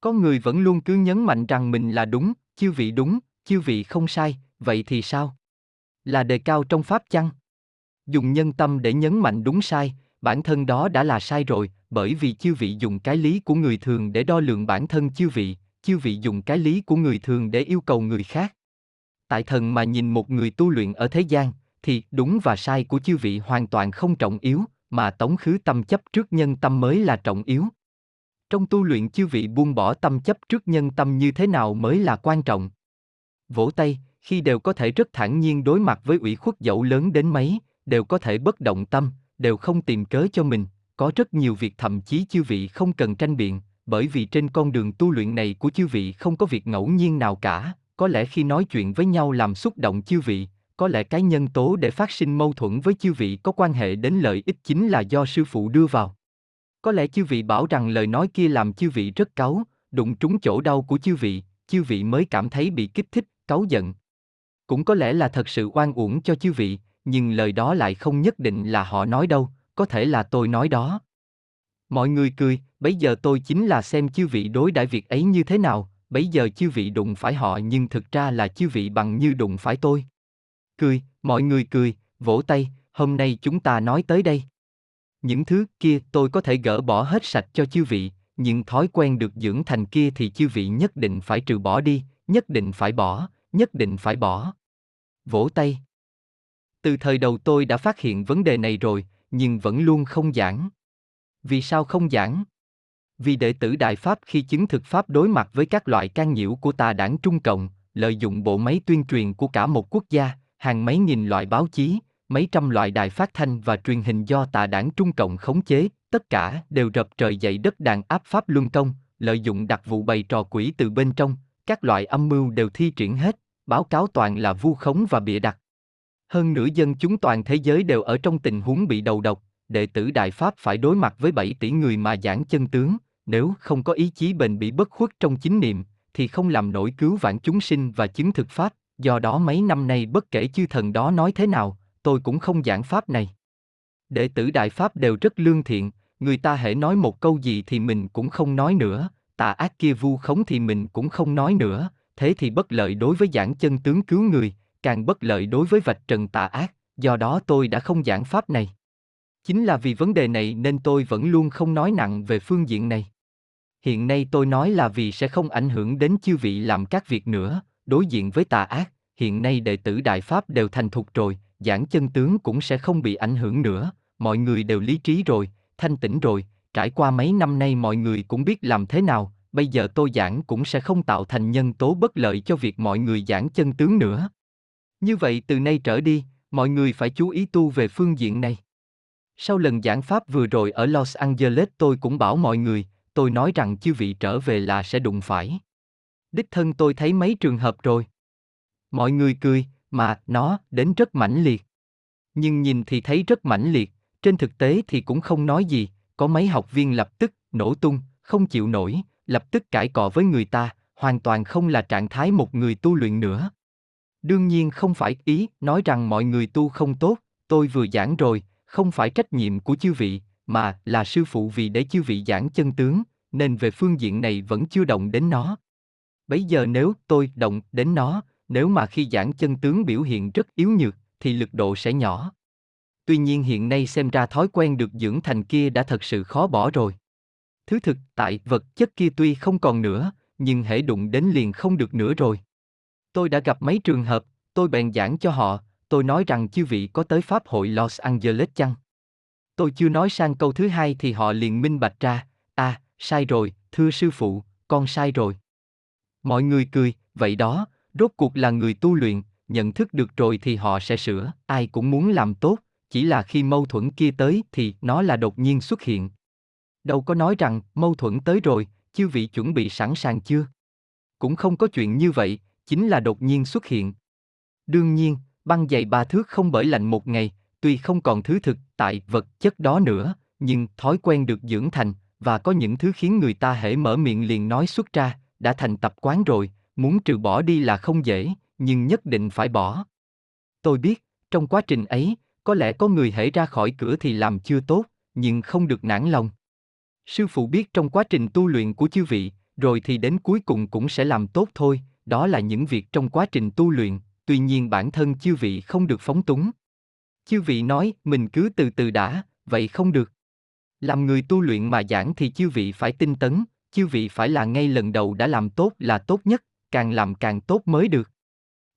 A: Có người vẫn luôn cứ nhấn mạnh rằng mình là đúng, chư vị đúng, chư vị không sai, vậy thì sao? Là đề cao trong pháp chăng? Dùng nhân tâm để nhấn mạnh đúng sai, bản thân đó đã là sai rồi, bởi vì chư vị dùng cái lý của người thường để đo lường bản thân chư vị, chư vị dùng cái lý của người thường để yêu cầu người khác. Tại thần mà nhìn một người tu luyện ở thế gian, thì đúng và sai của chư vị hoàn toàn không trọng yếu, mà tống khứ tâm chấp trước nhân tâm mới là trọng yếu. Trong tu luyện chư vị buông bỏ tâm chấp trước nhân tâm như thế nào mới là quan trọng. Vỗ tay, khi đều có thể rất thản nhiên đối mặt với ủy khuất dẫu lớn đến mấy, đều có thể bất động tâm, đều không tìm cớ cho mình, có rất nhiều việc thậm chí chư vị không cần tranh biện, bởi vì trên con đường tu luyện này của chư vị không có việc ngẫu nhiên nào cả, có lẽ khi nói chuyện với nhau làm xúc động chư vị, có lẽ cái nhân tố để phát sinh mâu thuẫn với chư vị có quan hệ đến lợi ích chính là do sư phụ đưa vào. Có lẽ chư vị bảo rằng lời nói kia làm chư vị rất cáu, đụng trúng chỗ đau của chư vị, chư vị mới cảm thấy bị kích thích, cáu giận. Cũng có lẽ là thật sự oan uổng cho chư vị, nhưng lời đó lại không nhất định là họ nói đâu, có thể là tôi nói đó. Mọi người cười, Bấy giờ tôi chính là xem chư vị đối đãi việc ấy như thế nào, Bấy giờ chư vị đụng phải họ nhưng thực ra là chư vị bằng như đụng phải tôi. Cười, mọi người cười, vỗ tay, hôm nay chúng ta nói tới đây. Những thứ kia tôi có thể gỡ bỏ hết sạch cho chư vị, nhưng thói quen được dưỡng thành kia thì chư vị nhất định phải trừ bỏ đi, nhất định phải bỏ, nhất định phải bỏ. Vỗ tay. Từ thời đầu tôi đã phát hiện vấn đề này rồi, nhưng vẫn luôn không giảng. Vì sao không giảng? Vì đệ tử Đại Pháp khi chứng thực Pháp đối mặt với các loại can nhiễu của tà đảng Trung Cộng, lợi dụng bộ máy tuyên truyền của cả một quốc gia, hàng mấy nghìn loại báo chí, mấy trăm loại đài phát thanh và truyền hình do tà đảng Trung Cộng khống chế, tất cả đều rập trời dậy đất đàn áp Pháp luân công, lợi dụng đặc vụ bày trò quỷ từ bên trong, các loại âm mưu đều thi triển hết, báo cáo toàn là vu khống và bịa đặt. Hơn nửa dân chúng toàn thế giới đều ở trong tình huống bị đầu độc, đệ tử Đại Pháp phải đối mặt với 7 tỷ người mà giảng chân tướng, nếu không có ý chí bền bỉ bất khuất trong chính niệm, thì không làm nổi cứu vãn chúng sinh và chứng thực Pháp, do đó mấy năm nay bất kể chư thần đó nói thế nào, tôi cũng không giảng Pháp này. Đệ tử Đại Pháp đều rất lương thiện, người ta hễ nói một câu gì thì mình cũng không nói nữa, tà ác kia vu khống thì mình cũng không nói nữa, thế thì bất lợi đối với giảng chân tướng cứu người, càng bất lợi đối với vạch trần tà ác, do đó tôi đã không giảng Pháp này. Chính là vì vấn đề này nên tôi vẫn luôn không nói nặng về phương diện này. Hiện nay tôi nói là vì sẽ không ảnh hưởng đến chư vị làm các việc nữa, đối diện với tà ác, hiện nay đệ tử Đại Pháp đều thành thục rồi, giảng chân tướng cũng sẽ không bị ảnh hưởng nữa, mọi người đều lý trí rồi, thanh tĩnh rồi, trải qua mấy năm nay mọi người cũng biết làm thế nào, bây giờ tôi giảng cũng sẽ không tạo thành nhân tố bất lợi cho việc mọi người giảng chân tướng nữa. Như vậy từ nay trở đi, mọi người phải chú ý tu về phương diện này. Sau lần giảng pháp vừa rồi ở Los Angeles tôi cũng bảo mọi người, tôi nói rằng chư vị trở về là sẽ đụng phải. Đích thân tôi thấy mấy trường hợp rồi. Mọi người cười, mà nó đến rất mãnh liệt. Nhưng nhìn thì thấy rất mãnh liệt, trên thực tế thì cũng không nói gì, có mấy học viên lập tức nổ tung, không chịu nổi, lập tức cãi cọ với người ta, hoàn toàn không là trạng thái một người tu luyện nữa. Đương nhiên không phải ý nói rằng mọi người tu không tốt, tôi vừa giảng rồi, không phải trách nhiệm của chư vị, mà là sư phụ vì để chư vị giảng chân tướng, nên về phương diện này vẫn chưa động đến nó. Bây giờ nếu tôi động đến nó, nếu mà khi giảng chân tướng biểu hiện rất yếu nhược, thì lực độ sẽ nhỏ. Tuy nhiên hiện nay xem ra thói quen được dưỡng thành kia đã thật sự khó bỏ rồi. Thứ thực tại vật chất kia tuy không còn nữa, nhưng hễ đụng đến liền không được nữa rồi. Tôi đã gặp mấy trường hợp, tôi bèn giảng cho họ, tôi nói rằng chư vị có tới Pháp hội Los Angeles chăng? Tôi chưa nói sang câu thứ hai thì họ liền minh bạch ra, à, sai rồi, thưa sư phụ, con sai rồi. Mọi người cười, vậy đó, rốt cuộc là người tu luyện, nhận thức được rồi thì họ sẽ sửa, ai cũng muốn làm tốt, chỉ là khi mâu thuẫn kia tới thì nó là đột nhiên xuất hiện. Đâu có nói rằng mâu thuẫn tới rồi, chư vị chuẩn bị sẵn sàng chưa? cũng không có chuyện như vậy, chính là đột nhiên xuất hiện. Đương nhiên, băng dày ba thước không bởi lạnh một ngày, tuy không còn thứ thực tại vật chất đó nữa, nhưng thói quen được dưỡng thành, và có những thứ khiến người ta hễ mở miệng liền nói xuất ra, đã thành tập quán rồi, muốn trừ bỏ đi là không dễ, nhưng nhất định phải bỏ. Tôi biết, trong quá trình ấy, có lẽ có người hễ ra khỏi cửa thì làm chưa tốt, nhưng không được nản lòng. Sư phụ biết trong quá trình tu luyện của chư vị, rồi thì đến cuối cùng cũng sẽ làm tốt thôi, đó là những việc trong quá trình tu luyện, tuy nhiên bản thân chư vị không được phóng túng. Chư vị nói, mình cứ từ từ đã, vậy không được. Làm người tu luyện mà giảng thì chư vị phải tinh tấn, chư vị phải là ngay lần đầu đã làm tốt là tốt nhất, càng làm càng tốt mới được.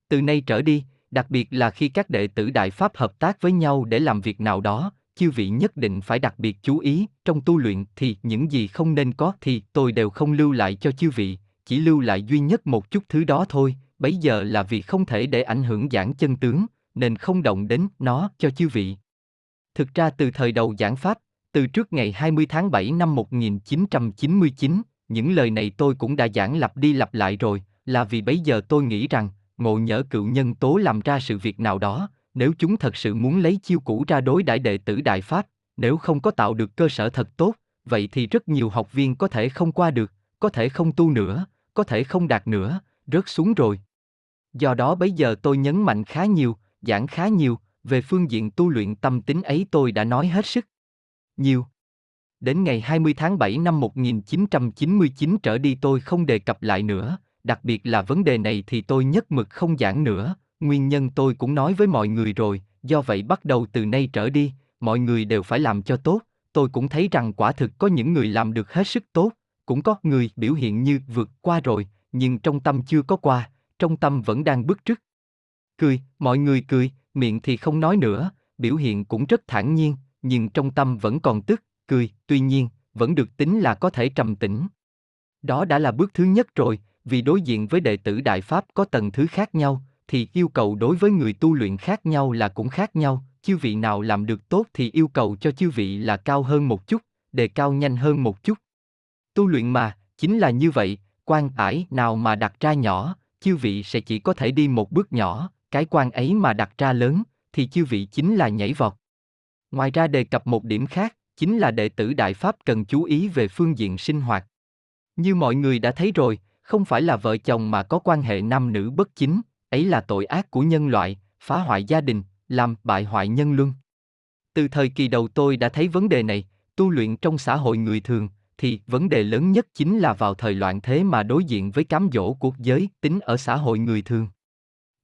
A: Từ nay trở đi, đặc biệt là khi các đệ tử Đại Pháp hợp tác với nhau để làm việc nào đó, chư vị nhất định phải đặc biệt chú ý, trong tu luyện thì những gì không nên có thì tôi đều không lưu lại cho chư vị, chỉ lưu lại duy nhất một chút thứ đó thôi, bấy giờ là vì không thể để ảnh hưởng giảng chân tướng, nên không động đến nó cho chư vị. Thực ra từ thời đầu giảng Pháp, từ trước ngày 20 tháng 7 năm 1999, những lời này tôi cũng đã giảng lặp đi lặp lại rồi, là vì bấy giờ tôi nghĩ rằng, ngộ nhỡ cựu nhân tố làm ra sự việc nào đó, nếu chúng thật sự muốn lấy chiêu cũ ra đối đãi đệ tử Đại Pháp, nếu không có tạo được cơ sở thật tốt, vậy thì rất nhiều học viên có thể không qua được, có thể không tu nữa, có thể không đạt nữa, rớt xuống rồi. Do đó bây giờ tôi nhấn mạnh khá nhiều, giảng khá nhiều, về phương diện tu luyện tâm tính ấy tôi đã nói hết sức. Nhiều. Đến ngày 20 tháng 7 năm 1999 trở đi tôi không đề cập lại nữa, đặc biệt là vấn đề này thì tôi nhất mực không giảng nữa, nguyên nhân tôi cũng nói với mọi người rồi, do vậy bắt đầu từ nay trở đi, mọi người đều phải làm cho tốt, tôi cũng thấy rằng quả thực có những người làm được hết sức tốt, cũng có người biểu hiện như vượt qua rồi, nhưng trong tâm chưa có qua, trong tâm vẫn đang bức trước. Cười, mọi người cười, miệng thì không nói nữa, biểu hiện cũng rất thản nhiên, nhưng trong tâm vẫn còn tức, cười, tuy nhiên, vẫn được tính là có thể trầm tĩnh. Đó đã là bước thứ nhất rồi, vì đối diện với đệ tử Đại Pháp có tầng thứ khác nhau, thì yêu cầu đối với người tu luyện khác nhau là cũng khác nhau, chư vị nào làm được tốt thì yêu cầu cho chư vị là cao hơn một chút, đề cao nhanh hơn một chút. Tu luyện mà, chính là như vậy, quan ải nào mà đặt ra nhỏ, chư vị sẽ chỉ có thể đi một bước nhỏ, cái quan ấy mà đặt ra lớn, thì chư vị chính là nhảy vọt. Ngoài ra đề cập một điểm khác, chính là đệ tử Đại Pháp cần chú ý về phương diện sinh hoạt. Như mọi người đã thấy rồi, không phải là vợ chồng mà có quan hệ nam nữ bất chính, ấy là tội ác của nhân loại, phá hoại gia đình, làm bại hoại nhân luân. Từ thời kỳ đầu tôi đã thấy vấn đề này, tu luyện trong xã hội người thường, thì vấn đề lớn nhất chính là vào thời loạn thế mà đối diện với cám dỗ của giới tính ở xã hội người thường.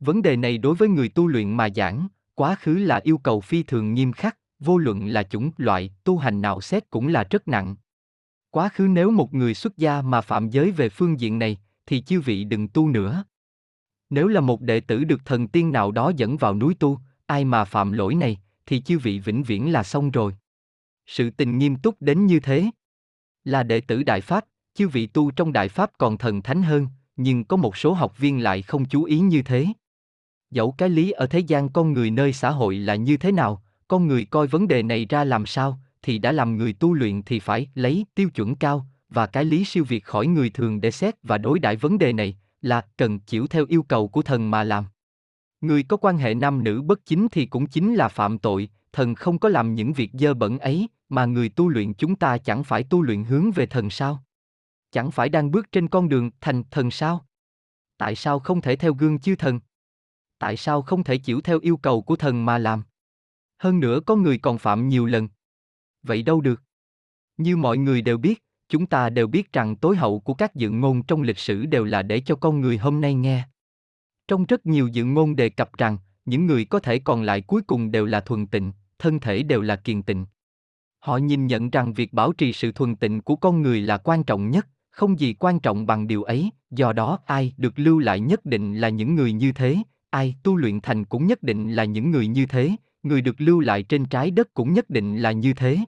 A: Vấn đề này đối với người tu luyện mà giảng, quá khứ là yêu cầu phi thường nghiêm khắc, vô luận là chủng loại tu hành nào xét cũng là rất nặng. Quá khứ nếu một người xuất gia mà phạm giới về phương diện này, thì chư vị đừng tu nữa. Nếu là một đệ tử được thần tiên nào đó dẫn vào núi tu, ai mà phạm lỗi này, thì chư vị vĩnh viễn là xong rồi. Sự tình nghiêm túc đến như thế. Là đệ tử Đại Pháp, chư vị tu trong Đại Pháp còn thần thánh hơn, nhưng có một số học viên lại không chú ý như thế. Dẫu cái lý ở thế gian con người nơi xã hội là như thế nào, con người coi vấn đề này ra làm sao, thì đã làm người tu luyện thì phải lấy tiêu chuẩn cao, và cái lý siêu việt khỏi người thường để xét và đối đãi vấn đề này, là cần chịu theo yêu cầu của thần mà làm. Người có quan hệ nam nữ bất chính thì cũng chính là phạm tội, thần không có làm những việc dơ bẩn ấy, mà người tu luyện chúng ta chẳng phải tu luyện hướng về thần sao? Chẳng phải đang bước trên con đường thành thần sao? Tại sao không thể theo gương chư thần? Tại sao không thể chịu theo yêu cầu của thần mà làm? Hơn nữa có người còn phạm nhiều lần. Vậy đâu được? Như mọi người đều biết, chúng ta đều biết rằng tối hậu của các dự ngôn trong lịch sử đều là để cho con người hôm nay nghe. Trong rất nhiều dự ngôn đề cập rằng, những người có thể còn lại cuối cùng đều là thuần tịnh, thân thể đều là kiền tịnh. Họ nhìn nhận rằng việc bảo trì sự thuần tịnh của con người là quan trọng nhất, không gì quan trọng bằng điều ấy, do đó ai được lưu lại nhất định là những người như thế, ai tu luyện thành cũng nhất định là những người như thế, người được lưu lại trên trái đất cũng nhất định là như thế.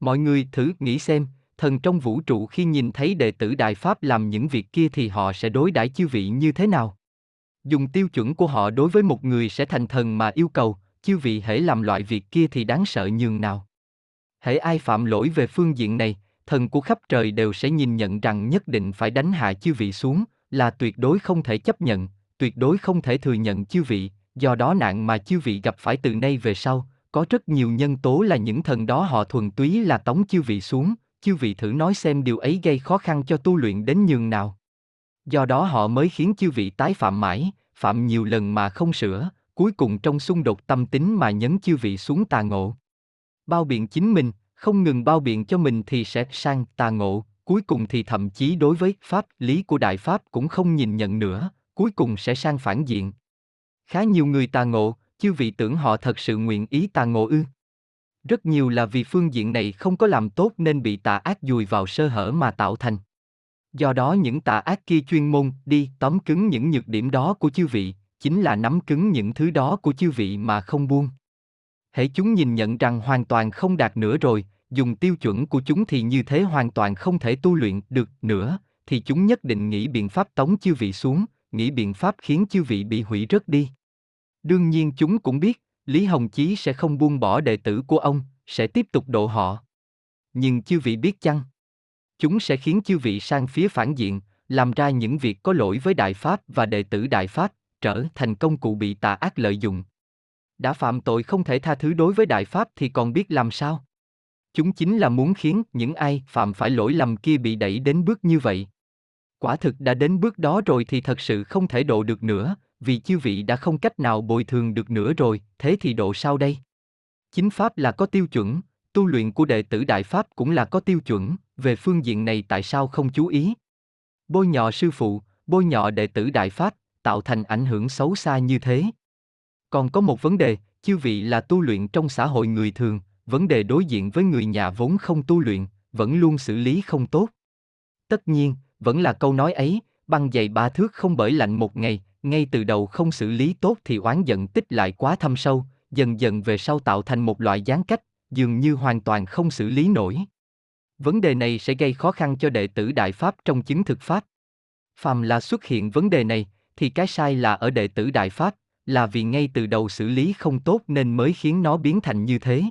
A: Mọi người thử nghĩ xem, thần trong vũ trụ khi nhìn thấy đệ tử Đại Pháp làm những việc kia thì họ sẽ đối đãi chư vị như thế nào? Dùng tiêu chuẩn của họ đối với một người sẽ thành thần mà yêu cầu, chư vị hãy làm loại việc kia thì đáng sợ nhường nào hễ ai phạm lỗi về phương diện này, thần của khắp trời đều sẽ nhìn nhận rằng nhất định phải đánh hạ chư vị xuống, là tuyệt đối không thể chấp nhận, tuyệt đối không thể thừa nhận chư vị, do đó nạn mà chư vị gặp phải từ nay về sau, có rất nhiều nhân tố là những thần đó họ thuần túy là tống chư vị xuống, chư vị thử nói xem điều ấy gây khó khăn cho tu luyện đến nhường nào. Do đó họ mới khiến chư vị tái phạm mãi, phạm nhiều lần mà không sửa, cuối cùng trong xung đột tâm tính mà nhấn chư vị xuống tà ngộ. Bao biện chính mình, không ngừng bao biện cho mình thì sẽ sang tà ngộ, cuối cùng thì thậm chí đối với pháp lý của đại pháp cũng không nhìn nhận nữa, cuối cùng sẽ sang phản diện. Khá nhiều người tà ngộ, chư vị tưởng họ thật sự nguyện ý tà ngộ ư. Rất nhiều là vì phương diện này không có làm tốt nên bị tà ác dùi vào sơ hở mà tạo thành. Do đó những tà ác kia chuyên môn đi tóm cứng những nhược điểm đó của chư vị, chính là nắm cứng những thứ đó của chư vị mà không buông. Hễ chúng nhìn nhận rằng hoàn toàn không đạt nữa rồi, dùng tiêu chuẩn của chúng thì như thế hoàn toàn không thể tu luyện được nữa, thì chúng nhất định nghĩ biện pháp tống chư vị xuống, nghĩ biện pháp khiến chư vị bị hủy rớt đi. Đương nhiên chúng cũng biết, Lý Hồng Chí sẽ không buông bỏ đệ tử của ông, sẽ tiếp tục độ họ. Nhưng chư vị biết chăng? Chúng sẽ khiến chư vị sang phía phản diện, làm ra những việc có lỗi với Đại Pháp và đệ tử Đại Pháp, trở thành công cụ bị tà ác lợi dụng. Đã phạm tội không thể tha thứ đối với Đại Pháp thì còn biết làm sao? Chúng chính là muốn khiến những ai phạm phải lỗi lầm kia bị đẩy đến bước như vậy. Quả thực đã đến bước đó rồi thì thật sự không thể độ được nữa, vì chư vị đã không cách nào bồi thường được nữa rồi, thế thì độ sao đây? Chính Pháp là có tiêu chuẩn, tu luyện của đệ tử Đại Pháp cũng là có tiêu chuẩn, về phương diện này tại sao không chú ý? Bôi nhọ sư phụ, bôi nhọ đệ tử Đại Pháp, tạo thành ảnh hưởng xấu xa như thế. Còn có một vấn đề, chư vị là tu luyện trong xã hội người thường, vấn đề đối diện với người nhà vốn không tu luyện, vẫn luôn xử lý không tốt. Tất nhiên, vẫn là câu nói ấy, băng dày ba thước không bởi lạnh một ngày, ngay từ đầu không xử lý tốt thì oán giận tích lại quá thâm sâu, dần dần về sau tạo thành một loại gián cách, dường như hoàn toàn không xử lý nổi. Vấn đề này sẽ gây khó khăn cho đệ tử Đại Pháp trong chứng thực Pháp. Phàm là xuất hiện vấn đề này, thì cái sai là ở đệ tử Đại Pháp, là vì ngay từ đầu xử lý không tốt nên mới khiến nó biến thành như thế.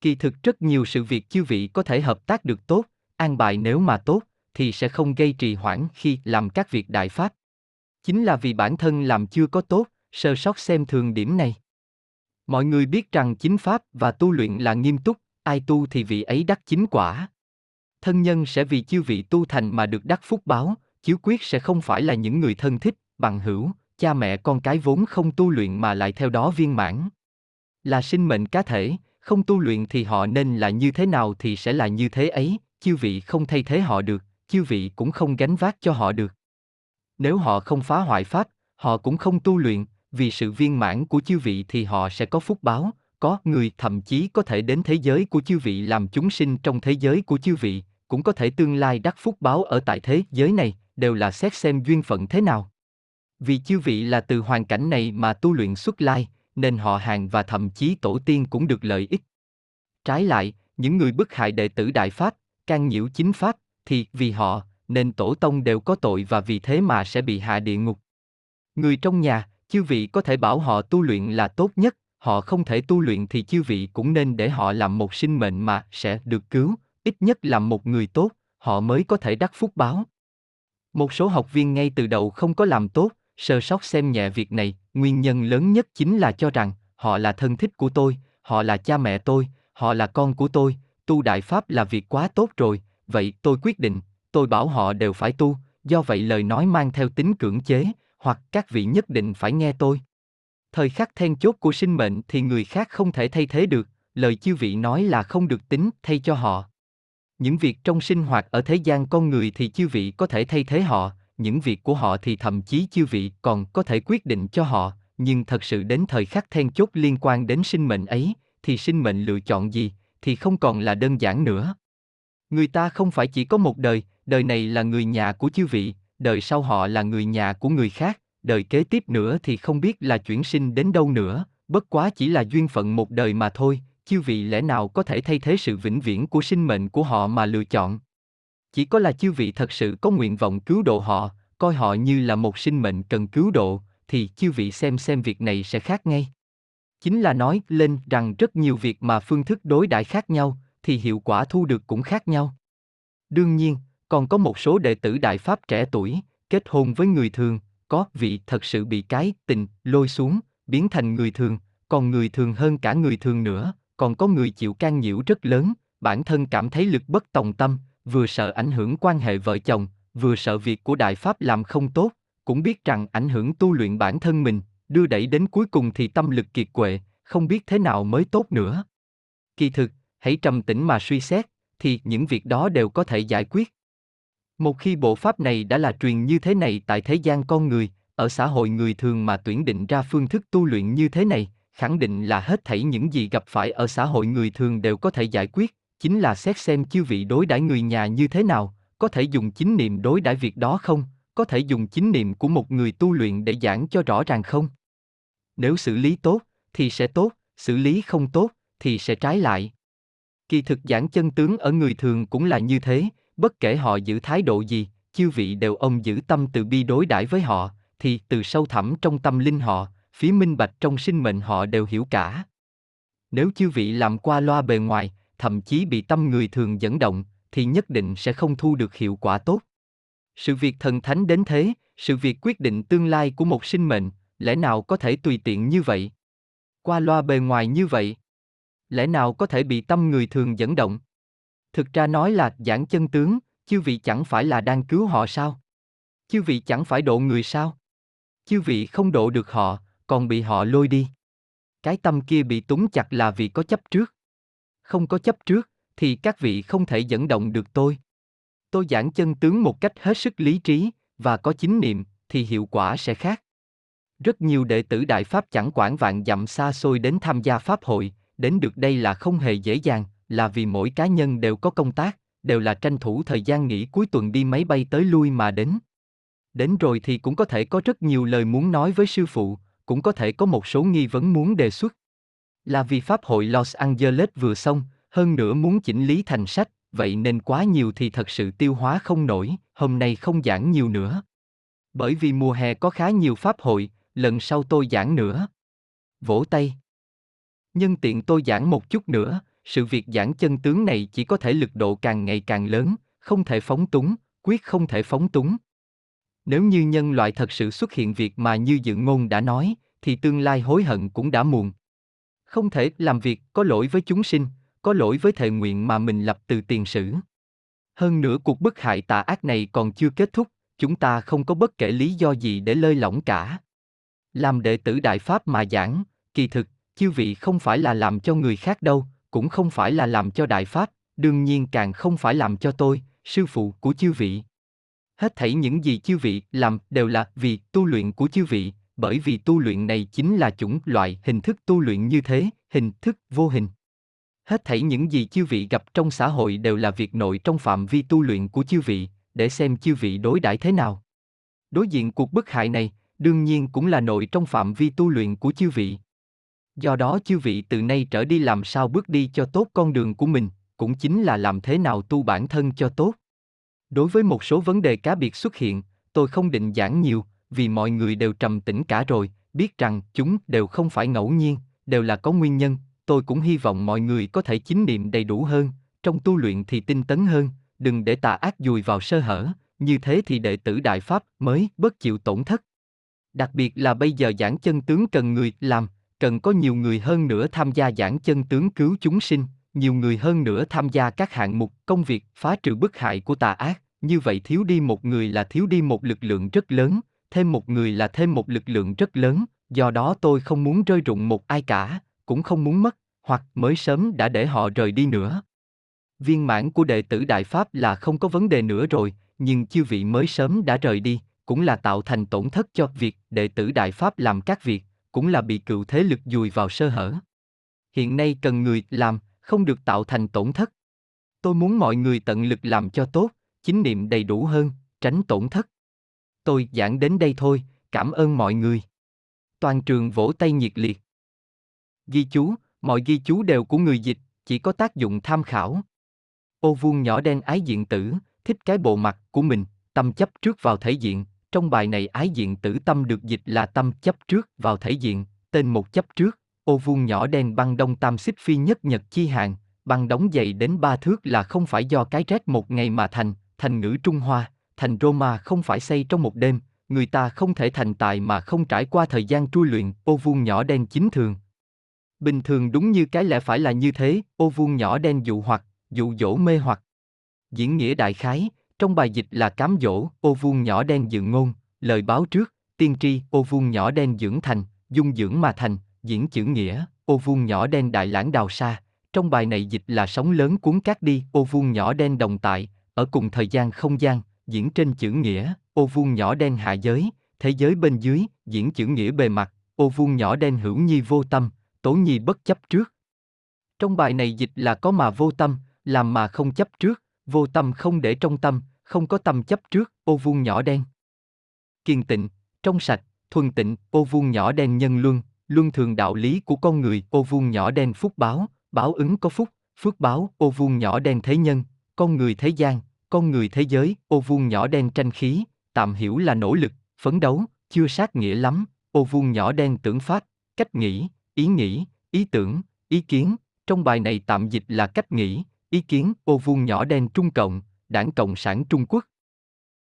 A: Kỳ thực rất nhiều sự việc chư vị có thể hợp tác được tốt, an bài nếu mà tốt, thì sẽ không gây trì hoãn khi làm các việc đại pháp. Chính là vì bản thân làm chưa có tốt, sơ sót xem thường điểm này. Mọi người biết rằng chính pháp và tu luyện là nghiêm túc, ai tu thì vị ấy đắc chính quả. Thân nhân sẽ vì chư vị tu thành mà được đắc phúc báo, chiếu quyết sẽ không phải là những người thân thích, bằng hữu, cha mẹ con cái vốn không tu luyện mà lại theo đó viên mãn. Là sinh mệnh cá thể, không tu luyện thì họ nên là như thế nào thì sẽ là như thế ấy, chư vị không thay thế họ được, chư vị cũng không gánh vác cho họ được. Nếu họ không phá hoại pháp, họ cũng không tu luyện, vì sự viên mãn của chư vị thì họ sẽ có phúc báo, có người thậm chí có thể đến thế giới của chư vị làm chúng sinh trong thế giới của chư vị, cũng có thể tương lai đắc phúc báo ở tại thế giới này, đều là xét xem duyên phận thế nào. Vì chư vị là từ hoàn cảnh này mà tu luyện xuất lai, nên họ hàng và thậm chí tổ tiên cũng được lợi ích. Trái lại, những người bức hại đệ tử Đại Pháp, can nhiễu chính Pháp, thì vì họ, nên tổ tông đều có tội và vì thế mà sẽ bị hạ địa ngục. Người trong nhà, chư vị có thể bảo họ tu luyện là tốt nhất, họ không thể tu luyện thì chư vị cũng nên để họ làm một sinh mệnh mà sẽ được cứu, ít nhất làm một người tốt, họ mới có thể đắc phúc báo. Một số học viên ngay từ đầu không có làm tốt, sơ sót xem nhẹ việc này, nguyên nhân lớn nhất chính là cho rằng, họ là thân thích của tôi, họ là cha mẹ tôi, họ là con của tôi, tu đại pháp là việc quá tốt rồi, vậy tôi quyết định, tôi bảo họ đều phải tu, do vậy lời nói mang theo tính cưỡng chế, hoặc các vị nhất định phải nghe tôi. Thời khắc then chốt của sinh mệnh thì người khác không thể thay thế được, lời chư vị nói là không được tính thay cho họ. Những việc trong sinh hoạt ở thế gian con người thì chư vị có thể thay thế họ, những việc của họ thì thậm chí chư vị còn có thể quyết định cho họ, nhưng thật sự đến thời khắc then chốt liên quan đến sinh mệnh ấy, thì sinh mệnh lựa chọn gì, thì không còn là đơn giản nữa. Người ta không phải chỉ có một đời, đời này là người nhà của chư vị, đời sau họ là người nhà của người khác, đời kế tiếp nữa thì không biết là chuyển sinh đến đâu nữa, bất quá chỉ là duyên phận một đời mà thôi, chư vị lẽ nào có thể thay thế sự vĩnh viễn của sinh mệnh của họ mà lựa chọn. Chỉ có là chư vị thật sự có nguyện vọng cứu độ họ, coi họ như là một sinh mệnh cần cứu độ, thì chư vị xem xem việc này sẽ khác ngay. Chính là nói lên rằng rất nhiều việc mà phương thức đối đãi khác nhau, thì hiệu quả thu được cũng khác nhau. Đương nhiên, còn có một số đệ tử Đại Pháp trẻ tuổi, kết hôn với người thường, có vị thật sự bị cái tình lôi xuống, biến thành người thường, còn người thường hơn cả người thường nữa, còn có người chịu can nhiễu rất lớn, bản thân cảm thấy lực bất tòng tâm, vừa sợ ảnh hưởng quan hệ vợ chồng, vừa sợ việc của Đại Pháp làm không tốt, cũng biết rằng ảnh hưởng tu luyện bản thân mình, đưa đẩy đến cuối cùng thì tâm lực kiệt quệ, không biết thế nào mới tốt nữa. Kỳ thực, hãy trầm tĩnh mà suy xét, thì những việc đó đều có thể giải quyết. Một khi bộ pháp này đã là truyền như thế này tại thế gian con người, ở xã hội người thường mà tuyển định ra phương thức tu luyện như thế này, khẳng định là hết thảy những gì gặp phải ở xã hội người thường đều có thể giải quyết, chính là xét xem chư vị đối đãi người nhà như thế nào, có thể dùng chính niệm đối đãi việc đó không, có thể dùng chính niệm của một người tu luyện để giảng cho rõ ràng không? Nếu xử lý tốt, thì sẽ tốt, xử lý không tốt, thì sẽ trái lại. Kỳ thực giảng chân tướng ở người thường cũng là như thế, bất kể họ giữ thái độ gì, chư vị đều ông giữ tâm từ bi đối đãi với họ, thì từ sâu thẳm trong tâm linh họ, phía minh bạch trong sinh mệnh họ đều hiểu cả. Nếu chư vị làm qua loa bề ngoài, thậm chí bị tâm người thường dẫn động, thì nhất định sẽ không thu được hiệu quả tốt. Sự việc thần thánh đến thế, sự việc quyết định tương lai của một sinh mệnh, lẽ nào có thể tùy tiện như vậy? Qua loa bề ngoài như vậy, lẽ nào có thể bị tâm người thường dẫn động? Thực ra nói là giảng chân tướng, chư vị chẳng phải là đang cứu họ sao? Chư vị chẳng phải độ người sao? Chư vị không độ được họ, còn bị họ lôi đi. Cái tâm kia bị túng chặt là vì có chấp trước. Không có chấp trước, thì các vị không thể dẫn động được tôi. Tôi giảng chân tướng một cách hết sức lý trí, và có chính niệm, thì hiệu quả sẽ khác. Rất nhiều đệ tử Đại Pháp chẳng quản vạn dặm xa xôi đến tham gia Pháp hội, đến được đây là không hề dễ dàng, là vì mỗi cá nhân đều có công tác, đều là tranh thủ thời gian nghỉ cuối tuần đi máy bay tới lui mà đến. Đến rồi thì cũng có thể có rất nhiều lời muốn nói với sư phụ, cũng có thể có một số nghi vấn muốn đề xuất. Là vì Pháp hội Los Angeles vừa xong, hơn nữa muốn chỉnh lý thành sách, vậy nên quá nhiều thì thật sự tiêu hóa không nổi, hôm nay không giảng nhiều nữa. Bởi vì mùa hè có khá nhiều Pháp hội, lần sau tôi giảng nữa. Vỗ tay. Nhân tiện tôi giảng một chút nữa, sự việc giảng chân tướng này chỉ có thể lực độ càng ngày càng lớn, không thể phóng túng, quyết không thể phóng túng. Nếu như nhân loại thật sự xuất hiện việc mà như dự ngôn đã nói, thì tương lai hối hận cũng đã muộn. Không thể làm việc có lỗi với chúng sinh, có lỗi với thệ nguyện mà mình lập từ tiền sử. Hơn nữa cuộc bức hại tà ác này còn chưa kết thúc, chúng ta không có bất kể lý do gì để lơi lỏng cả. Làm đệ tử Đại Pháp mà giảng, kỳ thực, chư vị không phải là làm cho người khác đâu, cũng không phải là làm cho Đại Pháp, đương nhiên càng không phải làm cho tôi, sư phụ của chư vị. Hết thảy những gì chư vị làm đều là vì tu luyện của chư vị, bởi vì tu luyện này chính là chủng loại hình thức tu luyện như thế, hình thức vô hình. Hết thảy những gì chư vị gặp trong xã hội đều là việc nội trong phạm vi tu luyện của chư vị, để xem chư vị đối đãi thế nào. Đối diện cuộc bức hại này, đương nhiên cũng là nội trong phạm vi tu luyện của chư vị. Do đó chư vị từ nay trở đi làm sao bước đi cho tốt con đường của mình, cũng chính là làm thế nào tu bản thân cho tốt. Đối với một số vấn đề cá biệt xuất hiện, tôi không định giảng nhiều, vì mọi người đều trầm tĩnh cả rồi, biết rằng chúng đều không phải ngẫu nhiên, đều là có nguyên nhân, tôi cũng hy vọng mọi người có thể chính niệm đầy đủ hơn, trong tu luyện thì tinh tấn hơn, đừng để tà ác dùi vào sơ hở, như thế thì đệ tử Đại Pháp mới bất chịu tổn thất. Đặc biệt là bây giờ giảng chân tướng cần người làm, cần có nhiều người hơn nữa tham gia giảng chân tướng cứu chúng sinh, nhiều người hơn nữa tham gia các hạng mục công việc phá trừ bức hại của tà ác, như vậy thiếu đi một người là thiếu đi một lực lượng rất lớn, thêm một người là thêm một lực lượng rất lớn, do đó tôi không muốn rơi rụng một ai cả, cũng không muốn mất, hoặc mới sớm đã để họ rời đi nữa. Viên mãn của đệ tử Đại Pháp là không có vấn đề nữa rồi, nhưng chư vị mới sớm đã rời đi, cũng là tạo thành tổn thất cho việc đệ tử Đại Pháp làm các việc, cũng là bị cựu thế lực dùi vào sơ hở. Hiện nay cần người làm, không được tạo thành tổn thất. Tôi muốn mọi người tận lực làm cho tốt, chính niệm đầy đủ hơn, tránh tổn thất. Tôi giảng đến đây thôi, cảm ơn mọi người. Toàn trường vỗ tay nhiệt liệt. Ghi chú, mọi ghi chú đều của người dịch, chỉ có tác dụng tham khảo. Ô vuông nhỏ đen ái diện tử, thích cái bộ mặt của mình, tâm chấp trước vào thể diện, trong bài này ái diện tử tâm được dịch là tâm chấp trước vào thể diện, tên một chấp trước, ô vuông nhỏ đen băng đông tam xích phi nhất nhật chi hàng, băng đóng dày đến ba thước là không phải do cái rét một ngày mà thành, thành ngữ Trung Hoa, thành Roma không phải xây trong một đêm, người ta không thể thành tài mà không trải qua thời gian trui luyện, ô vuông nhỏ đen chính thường. Bình thường đúng như cái lẽ phải là như thế, ô vuông nhỏ đen dụ hoặc, dụ dỗ mê hoặc. Diễn nghĩa đại khái, trong bài dịch là cám dỗ, ô vuông nhỏ đen dự ngôn, lời báo trước, tiên tri, ô vuông nhỏ đen dưỡng thành, dung dưỡng mà thành, diễn chữ nghĩa, ô vuông nhỏ đen đại lãng đào xa. Trong bài này dịch là sóng lớn cuốn cát đi, ô vuông nhỏ đen đồng tại, ở cùng thời gian không gian, diễn trên chữ nghĩa, ô vuông nhỏ đen hạ giới, thế giới bên dưới, diễn chữ nghĩa bề mặt, ô vuông nhỏ đen hữu nhi vô tâm, tố nhi bất chấp trước. Trong bài này dịch là có mà vô tâm, làm mà không chấp trước, vô tâm không để trong tâm, không có tâm chấp trước, ô vuông nhỏ đen. Kiên tịnh, trong sạch, thuần tịnh, ô vuông nhỏ đen nhân luân, luân thường đạo lý của con người, ô vuông nhỏ đen phúc báo, báo ứng có phúc, phước báo, ô vuông nhỏ đen thế nhân, con người thế gian, con người thế giới, ô vuông nhỏ đen tranh khí, tạm hiểu là nỗ lực, phấn đấu, chưa sát nghĩa lắm, ô vuông nhỏ đen tưởng pháp, cách nghĩ, ý nghĩ, ý tưởng, ý kiến, trong bài này tạm dịch là cách nghĩ, ý kiến, ô vuông nhỏ đen Trung Cộng, Đảng Cộng sản Trung Quốc,